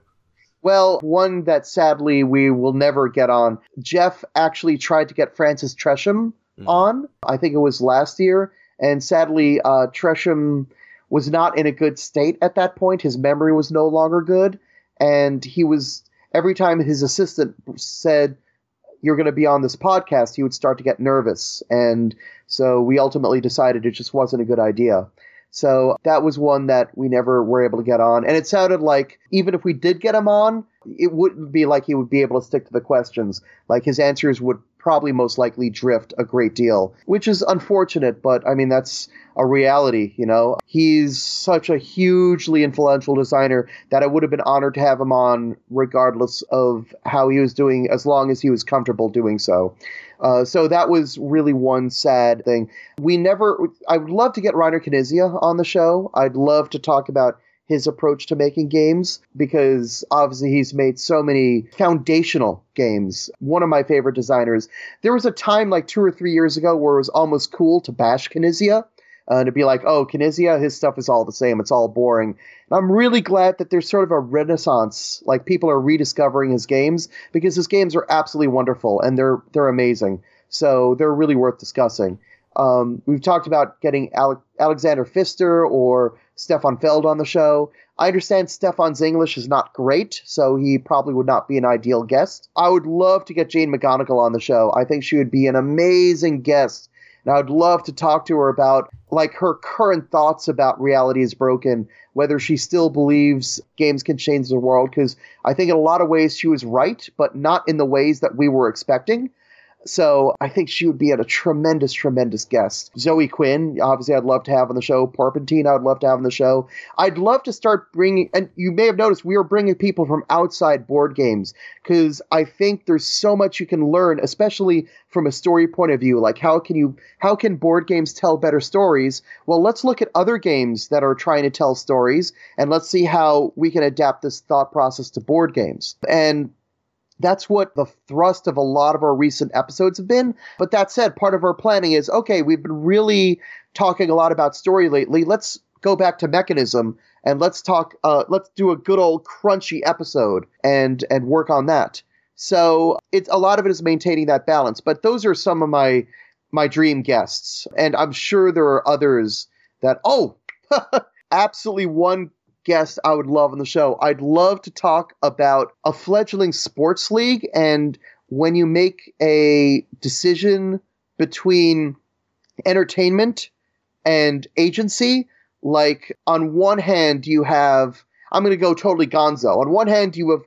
Well, one that sadly we will never get on. Geoff actually tried to get Francis Tresham mm. on. I think it was last year, and sadly, uh, Tresham was not in a good state at that point. His memory was no longer good, and he was every time his assistant said you're going to be on this podcast, he would start to get nervous. And so we ultimately decided it just wasn't a good idea. So that was one that we never were able to get on. And it sounded like even if we did get him on, it wouldn't be like he would be able to stick to the questions. Like his answers would probably most likely drift a great deal, which is unfortunate, but I mean, that's a reality, you know? He's such a hugely influential designer that I would have been honored to have him on regardless of how he was doing, as long as he was comfortable doing so. Uh, so that was really one sad thing. We never, I would love to get Reiner Knizia on the show. I'd love to talk about his approach to making games because obviously he's made so many foundational games. One of my favorite designers. There was a time like two or three years ago where it was almost cool to bash Knizia. Uh, to be like, oh, Knizia, his stuff is all the same. It's all boring. And I'm really glad that there's sort of a renaissance. Like people are rediscovering his games because his games are absolutely wonderful and they're they're amazing. So they're really worth discussing. Um, we've talked about getting Ale- Alexander Pfister or Stefan Feld on the show. I understand Stefan's English is not great, so he probably would not be an ideal guest. I would love to get Jane McGonigal on the show. I think she would be an amazing guest. And I would love to talk to her about like her current thoughts about reality is broken, whether she still believes games can change the world because I think in a lot of ways she was right, but not in the ways that we were expecting. So I think she would be a tremendous, tremendous guest. Zoe Quinn, obviously, I'd love to have on the show. Porpentine, I would love to have on the show. I'd love to start bringing, and you may have noticed we are bringing people from outside board games because I think there's so much you can learn, especially from a story point of view. Like how can you, how can board games tell better stories? Well, let's look at other games that are trying to tell stories, and let's see how we can adapt this thought process to board games. And that's what the thrust of a lot of our recent episodes have been. But that said, part of our planning is okay, we've been really talking a lot about story lately. Let's go back to mechanism and let's talk uh, let's do a good old crunchy episode and and work on that. So it's a lot of it is maintaining that balance. But those are some of my my dream guests. And I'm sure there are others that oh absolutely one guest I would love on the show. I'd love to talk about a fledgling sports league and when you make a decision between entertainment and agency, like on one hand you have I'm going to go totally gonzo. On one hand you have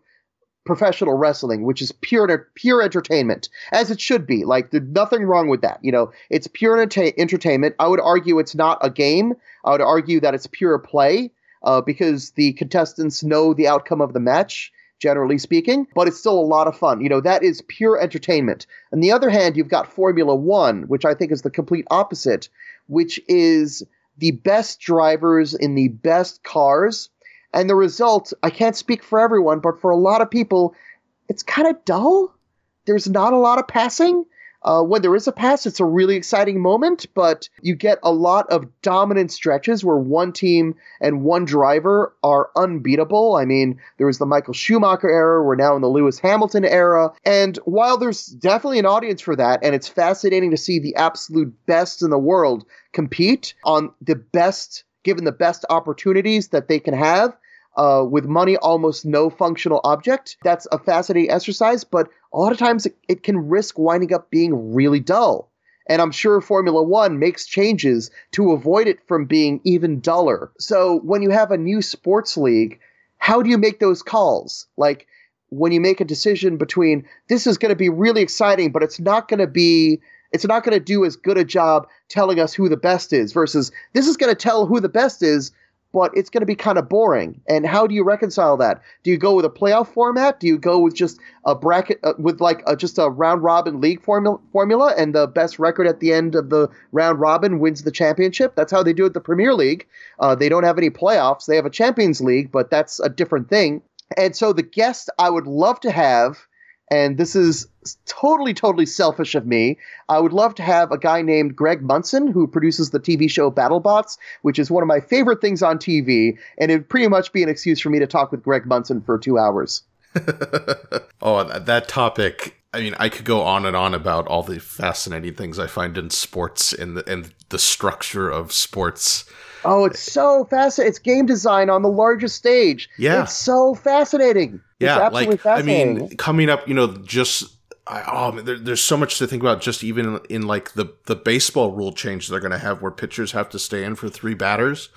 professional wrestling, which is pure pure entertainment, as it should be. Like there's nothing wrong with that. You know, it's pure entertainment. I would argue it's not a game. I would argue that it's pure play uh, because the contestants know the outcome of the match, generally speaking, but it's still a lot of fun. You know, that is pure entertainment. On the other hand, you've got Formula One, which I think is the complete opposite, which is the best drivers in the best cars. And the result, I can't speak for everyone, but for a lot of people, it's kind of dull. There's not a lot of passing. Uh, when there is a pass, it's a really exciting moment, but you get a lot of dominant stretches where one team and one driver are unbeatable. I mean, there was the Michael Schumacher era, we're now in the Lewis Hamilton era. And while there's definitely an audience for that, and it's fascinating to see the absolute best in the world compete on the best, given the best opportunities that they can have, uh, with money almost no functional object. That's a fascinating exercise, but a lot of times it, it can risk winding up being really dull. And I'm sure Formula One makes changes to avoid it from being even duller. So when you have a new sports league, how do you make those calls? Like when you make a decision between this is going to be really exciting, but it's not going to be it's not going to do as good a job telling us who the best is versus this is going to tell who the best is but it's going to be kind of boring. And how do you reconcile that? Do you go with a playoff format? Do you go with just a bracket uh, with like a, just a round robin league formula, formula, and the best record at the end of the round robin wins the championship? That's how they do it. The Premier League. Uh, they don't have any playoffs. They have a Champions League, but that's a different thing. And so the guest I would love to have and this is totally, totally selfish of me. I would love to have a guy named Greg Munson who produces the TV show BattleBots, which is one of my favorite things on TV, and it'd pretty much be an excuse for me to talk with Greg Munson for two hours. oh, that topic. I mean, I could go on and on about all the fascinating things I find in sports and the, and the structure of sports. Oh, it's so fascinating. It's game design on the largest stage. Yeah. It's so fascinating. Yeah, like I mean, coming up, you know, just I, oh, there, there's so much to think about. Just even in, in like the the baseball rule change they're going to have, where pitchers have to stay in for three batters.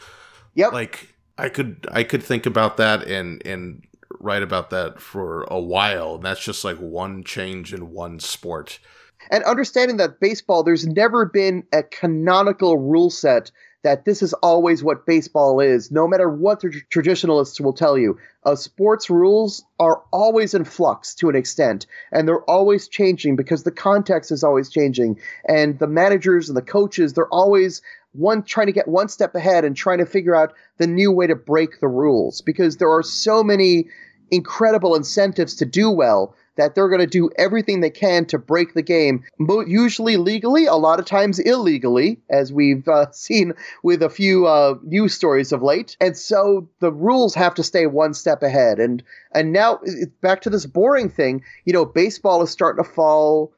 Yep. Like I could I could think about that and and write about that for a while. And that's just like one change in one sport. And understanding that baseball, there's never been a canonical rule set that this is always what baseball is, no matter what the traditionalists will tell you. Uh, sports rules are always in flux to an extent, and they're always changing because the context is always changing, and the managers and the coaches, they're always one trying to get one step ahead and trying to figure out the new way to break the rules because there are so many incredible incentives to do well that they're going to do everything they can to break the game, usually legally, a lot of times illegally, as we've uh, seen with a few uh, news stories of late. And so the rules have to stay one step ahead. And and now back to this boring thing. You know, baseball is starting to fall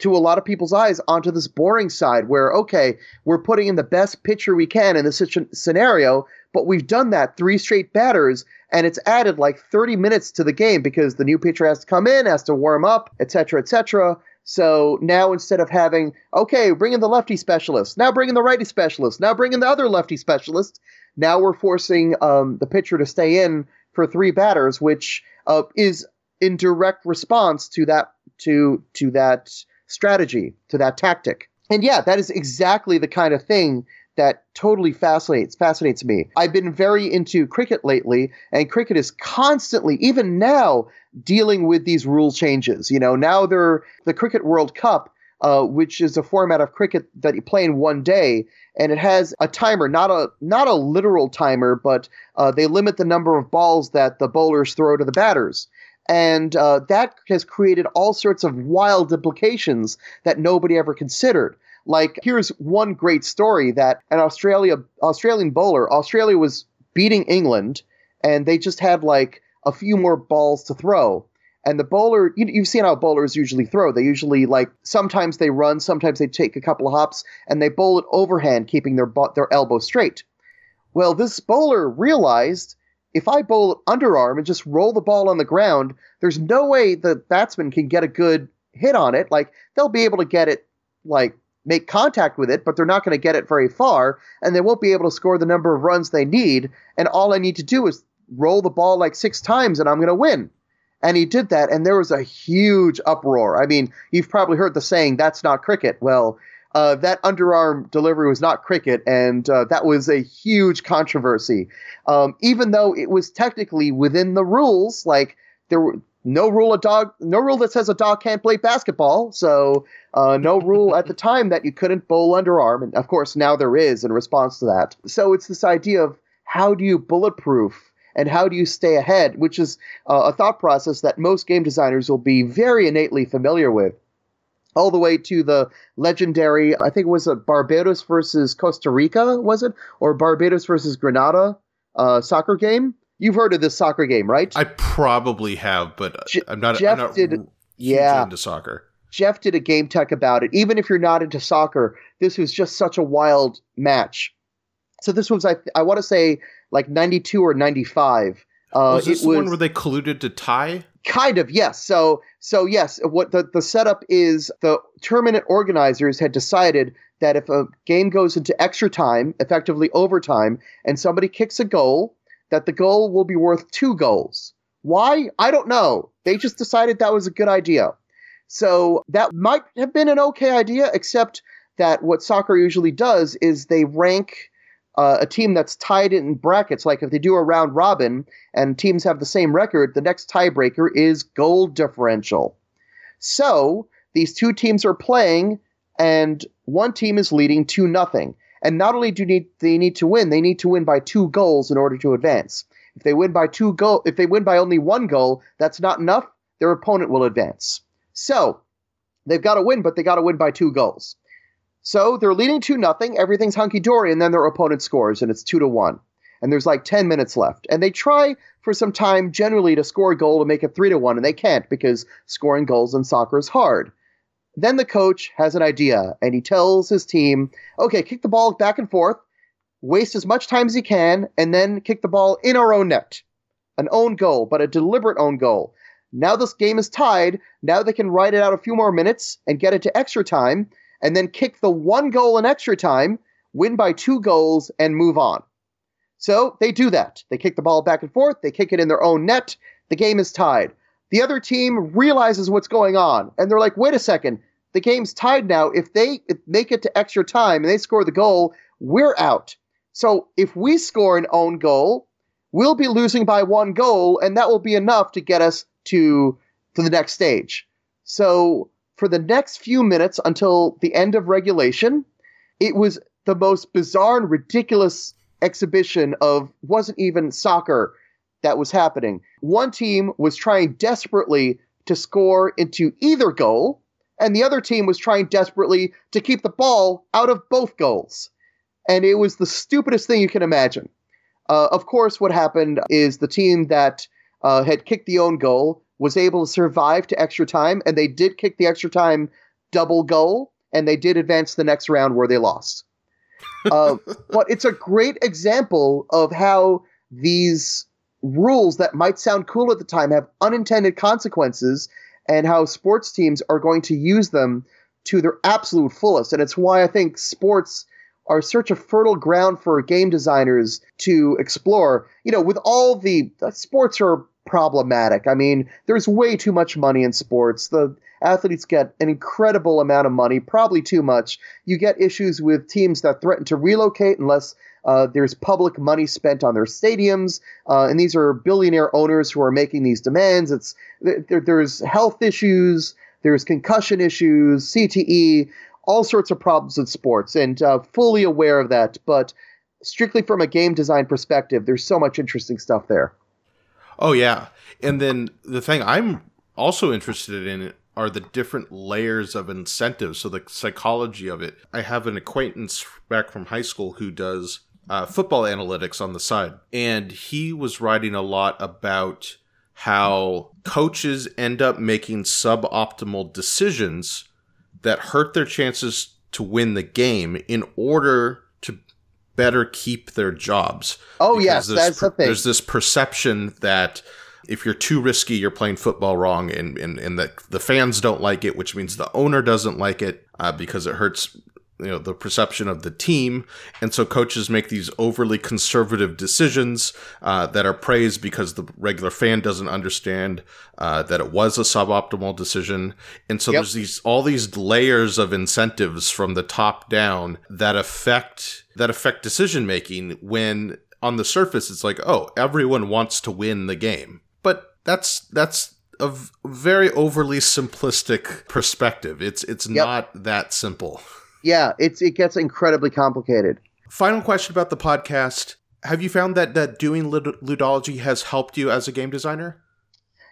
to a lot of people's eyes onto this boring side where okay we're putting in the best pitcher we can in this scenario but we've done that three straight batters and it's added like 30 minutes to the game because the new pitcher has to come in has to warm up etc etc so now instead of having okay bring in the lefty specialist now bring in the righty specialist now bring in the other lefty specialist now we're forcing um, the pitcher to stay in for three batters which uh, is in direct response to that to to that strategy, to that tactic. And yeah, that is exactly the kind of thing that totally fascinates fascinates me. I've been very into cricket lately, and cricket is constantly, even now, dealing with these rule changes. You know, now they're the Cricket World Cup, uh, which is a format of cricket that you play in one day, and it has a timer, not a not a literal timer, but uh, they limit the number of balls that the bowlers throw to the batters and uh, that has created all sorts of wild implications that nobody ever considered. Like here's one great story that an Australia Australian bowler, Australia was beating England, and they just had like a few more balls to throw. And the bowler, you, you've seen how bowlers usually throw. They usually like sometimes they run, sometimes they take a couple of hops, and they bowl it overhand, keeping their their elbow straight. Well, this bowler realized if I bowl underarm and just roll the ball on the ground, there's no way the batsman can get a good hit on it. Like they'll be able to get it, like make contact with it, but they're not going to get it very far, and they won't be able to score the number of runs they need. And all I need to do is roll the ball like six times, and I'm going to win. And he did that, and there was a huge uproar. I mean, you've probably heard the saying, "That's not cricket." Well, uh, that underarm delivery was not cricket, and uh, that was a huge controversy. Um, even though it was technically within the rules, like there were no rule a dog, no rule that says a dog can't play basketball. So uh, no rule at the time that you couldn't bowl underarm, and of course now there is in response to that. So it's this idea of how do you bulletproof and how do you stay ahead, which is uh, a thought process that most game designers will be very innately familiar with all the way to the legendary, I think it was a Barbados versus Costa Rica, was it? Or Barbados versus Grenada uh, soccer game. You've heard of this soccer game, right? I probably have, but Je- I'm not, Geoff I'm not did, yeah. into soccer. Geoff did a GameTek about it. Even if you're not into soccer, this was just such a wild match. So this was, I, I want to say, like 92 or 95. Uh, was this was, one where they colluded to tie? Kind of, yes. So, so yes, what the, the setup is the tournament organizers had decided that if a game goes into extra time, effectively overtime, and somebody kicks a goal, that the goal will be worth two goals. Why? I don't know. They just decided that was a good idea. So that might have been an okay idea, except that what soccer usually does is they rank uh, a team that's tied in brackets, like if they do a round robin and teams have the same record, the next tiebreaker is goal differential. So these two teams are playing, and one team is leading 2 nothing. And not only do need, they need to win, they need to win by two goals in order to advance. If they win by two goal, if they win by only one goal, that's not enough. Their opponent will advance. So they've got to win, but they got to win by two goals. So they're leading 2 nothing, everything's hunky dory, and then their opponent scores, and it's 2 to 1. And there's like 10 minutes left. And they try for some time generally to score a goal to make it 3 to 1, and they can't because scoring goals in soccer is hard. Then the coach has an idea, and he tells his team, okay, kick the ball back and forth, waste as much time as you can, and then kick the ball in our own net. An own goal, but a deliberate own goal. Now this game is tied. Now they can ride it out a few more minutes and get it to extra time and then kick the one goal in extra time, win by two goals, and move on. So they do that. They kick the ball back and forth, they kick it in their own net, the game is tied. The other team realizes what's going on, and they're like, wait a second, the game's tied now. If they make it to extra time and they score the goal, we're out. So if we score an own goal, we'll be losing by one goal, and that will be enough to get us to, to the next stage. So for the next few minutes until the end of regulation. It was the most bizarre and ridiculous exhibition of wasn't even soccer that was happening. One team was trying desperately to score into either goal, and the other team was trying desperately to keep the ball out of both goals. And it was the stupidest thing you can imagine. Uh, of course, what happened is the team that uh, had kicked the own goal was able to survive to extra time, and they did kick the extra time double goal, and they did advance to the next round where they lost. Uh, but it's a great example of how these rules that might sound cool at the time have unintended consequences and how sports teams are going to use them to their absolute fullest. And it's why I think sports are such a fertile ground for game designers to explore. You know, with all the, the sports are problematic. I mean, there's way too much money in sports. The athletes get an incredible amount of money, probably too much. You get issues with teams that threaten to relocate unless uh, there's public money spent on their stadiums, uh, and these are billionaire owners who are making these demands. It's there, there's health issues, there's concussion issues, CTE, all sorts of problems in sports, and uh, fully aware of that. But strictly from a game design perspective, there's so much interesting stuff there. Oh yeah, and then the thing I'm also interested in are the different layers of incentives. So the psychology of it. I have an acquaintance back from high school who does uh, football analytics on the side, and he was writing a lot about how coaches end up making suboptimal decisions that hurt their chances to win the game in order to better keep their jobs. Oh yes, that's the thing. There's this perception that if you're too risky, you're playing football wrong, and and, and that the fans don't like it, which means the owner doesn't like it uh, because it hurts you know the perception of the team. And so coaches make these overly conservative decisions uh, that are praised because the regular fan doesn't understand uh, that it was a suboptimal decision. And so yep. there's these all these layers of incentives from the top down that affect that affect decision making when on the surface it's like oh everyone wants to win the game. But that's that's a very overly simplistic perspective. It's it's yep. not that simple yeah, it's it gets incredibly complicated. Final question about the podcast: Have you found that that doing ludology has helped you as a game designer?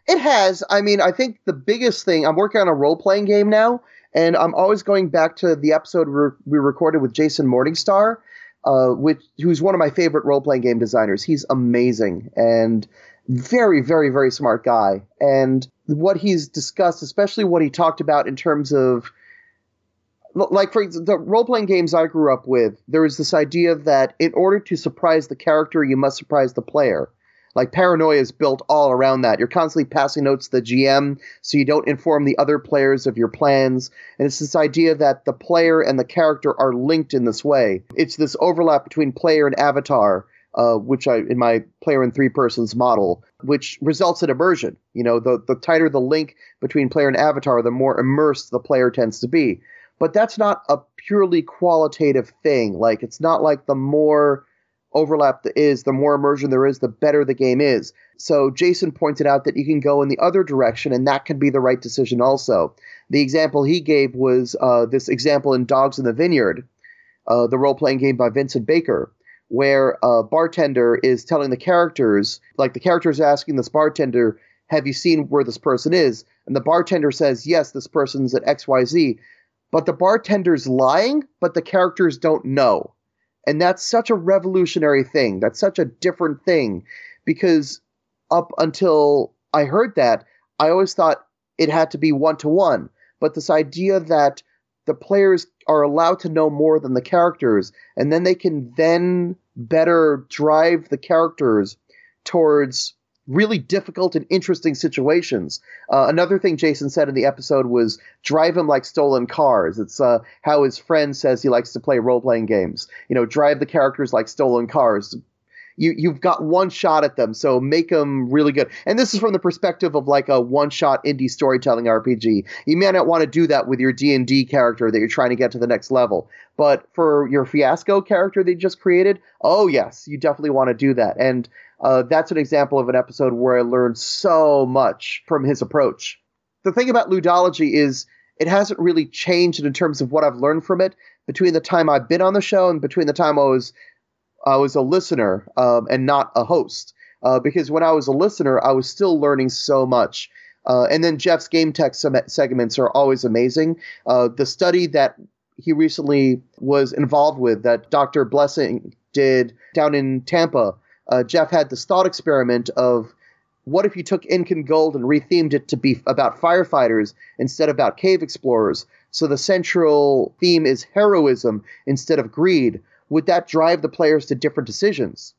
It has. I mean, I think the biggest thing I'm working on a role playing game now, and I'm always going back to the episode we recorded with Jason Morningstar, uh, which who's one of my favorite role playing game designers. He's amazing and very, very, very smart guy. And what he's discussed, especially what he talked about in terms of like for the role playing games I grew up with, there was this idea that in order to surprise the character, you must surprise the player. Like paranoia is built all around that. You're constantly passing notes to the GM so you don't inform the other players of your plans. And it's this idea that the player and the character are linked in this way. It's this overlap between player and avatar, uh, which I in my player and three persons model, which results in immersion. You know, the the tighter the link between player and avatar, the more immersed the player tends to be but that's not a purely qualitative thing. Like it's not like the more overlap there is, the more immersion there is, the better the game is. So Jason pointed out that you can go in the other direction, and that can be the right decision also. The example he gave was uh, this example in Dogs in the Vineyard, uh, the role playing game by Vincent Baker, where a bartender is telling the characters, like the characters asking this bartender, Have you seen where this person is? And the bartender says, Yes, this person's at XYZ but the bartender's lying, but the characters don't know. And that's such a revolutionary thing. That's such a different thing because up until I heard that, I always thought it had to be one to one. But this idea that the players are allowed to know more than the characters, and then they can then better drive the characters towards really difficult and interesting situations. Uh, another thing Jason said in the episode was drive him like stolen cars. It's uh, how his friend says he likes to play role playing games. You know, drive the characters like stolen cars. You you've got one shot at them, so make them really good. And this is from the perspective of like a one shot indie storytelling RPG. You may not want to do that with your D and D character that you're trying to get to the next level, but for your fiasco character they just created, oh yes, you definitely want to do that. And uh, that's an example of an episode where I learned so much from his approach. The thing about ludology is it hasn't really changed in terms of what I've learned from it between the time I've been on the show and between the time I was I was a listener um, and not a host. Uh, because when I was a listener, I was still learning so much. Uh, and then Geoff's game tech segments are always amazing. Uh, the study that he recently was involved with, that Dr. Blessing did down in Tampa, uh, Geoff had this thought experiment of what if you took Incan Gold and rethemed it to be about firefighters instead of about cave explorers? So the central theme is heroism instead of greed. Would that drive the players to different decisions?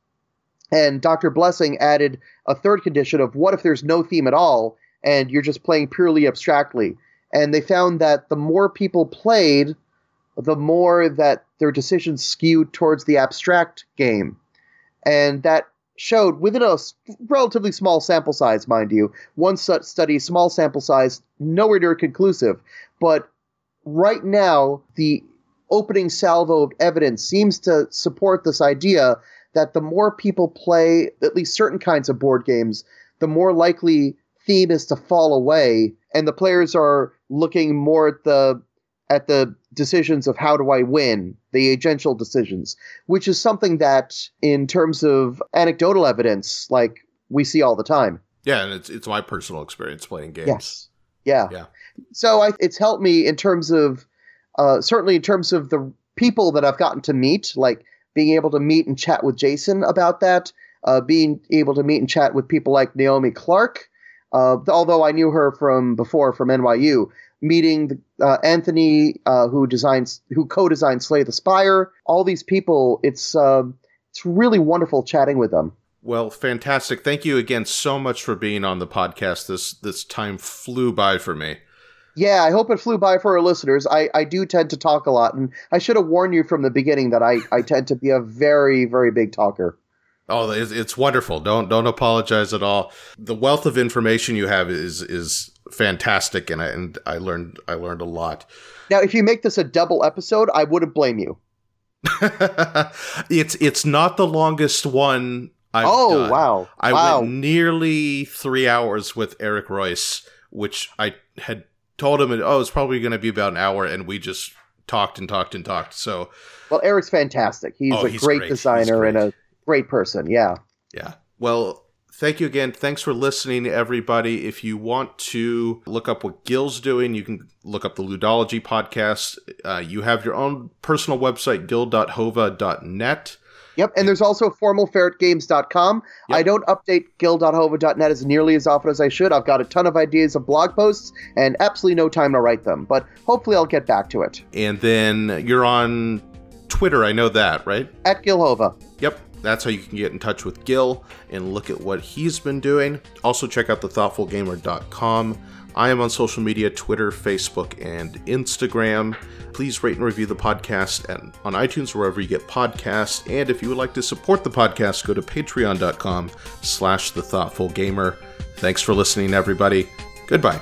And Dr. Blessing added a third condition of what if there's no theme at all and you're just playing purely abstractly? And they found that the more people played, the more that their decisions skewed towards the abstract game. And that showed within a relatively small sample size, mind you, one such study, small sample size, nowhere near conclusive. But right now, the opening salvo of evidence seems to support this idea that the more people play at least certain kinds of board games, the more likely theme is to fall away, and the players are looking more at the at the decisions of how do I win, the agential decisions, which is something that, in terms of anecdotal evidence, like we see all the time. Yeah, and it's it's my personal experience playing games. Yes. Yeah. Yeah. So I, it's helped me in terms of, uh, certainly in terms of the people that I've gotten to meet, like being able to meet and chat with Jason about that, uh, being able to meet and chat with people like Naomi Clark, uh, although I knew her from before from NYU, meeting uh, Anthony, uh, who designs, who co-designed Slay the Spire. All these people, it's uh, it's really wonderful chatting with them. Well, fantastic! Thank you again so much for being on the podcast. This this time flew by for me. Yeah, I hope it flew by for our listeners. I, I do tend to talk a lot, and I should have warned you from the beginning that I, I tend to be a very, very big talker. Oh, it's wonderful. Don't don't apologize at all. The wealth of information you have is is fantastic, and I and I learned I learned a lot. Now, if you make this a double episode, I wouldn't blame you. it's it's not the longest one. I've oh done. wow! I wow. went nearly three hours with Eric Royce, which I had told him, oh, it's probably going to be about an hour, and we just talked and talked and talked. So, well, Eric's fantastic. He's Oh, a he's great great. designer He's and a great person. Yeah. yeah. Well, thank you again. Thanks for listening, everybody. If you want to look up what Gil's doing, you can look up the Ludology podcast. Uh, you have your own personal website, gil.hova.net. Yep, and there's also formalferretgames.com. Yep. I don't update gil.hova.net as nearly as often as I should. I've got a ton of ideas of blog posts and absolutely no time to write them, but hopefully I'll get back to it. And then you're on Twitter. I know that, right? At Gilhova. Yep, that's how you can get in touch with Gil and look at what he's been doing. Also, check out thethoughtfulgamer.com. I am on social media Twitter, Facebook, and Instagram. Please rate and review the podcast at, on iTunes wherever you get podcasts. And if you would like to support the podcast, go to patreon.com slash the thoughtful gamer. Thanks for listening, everybody. Goodbye.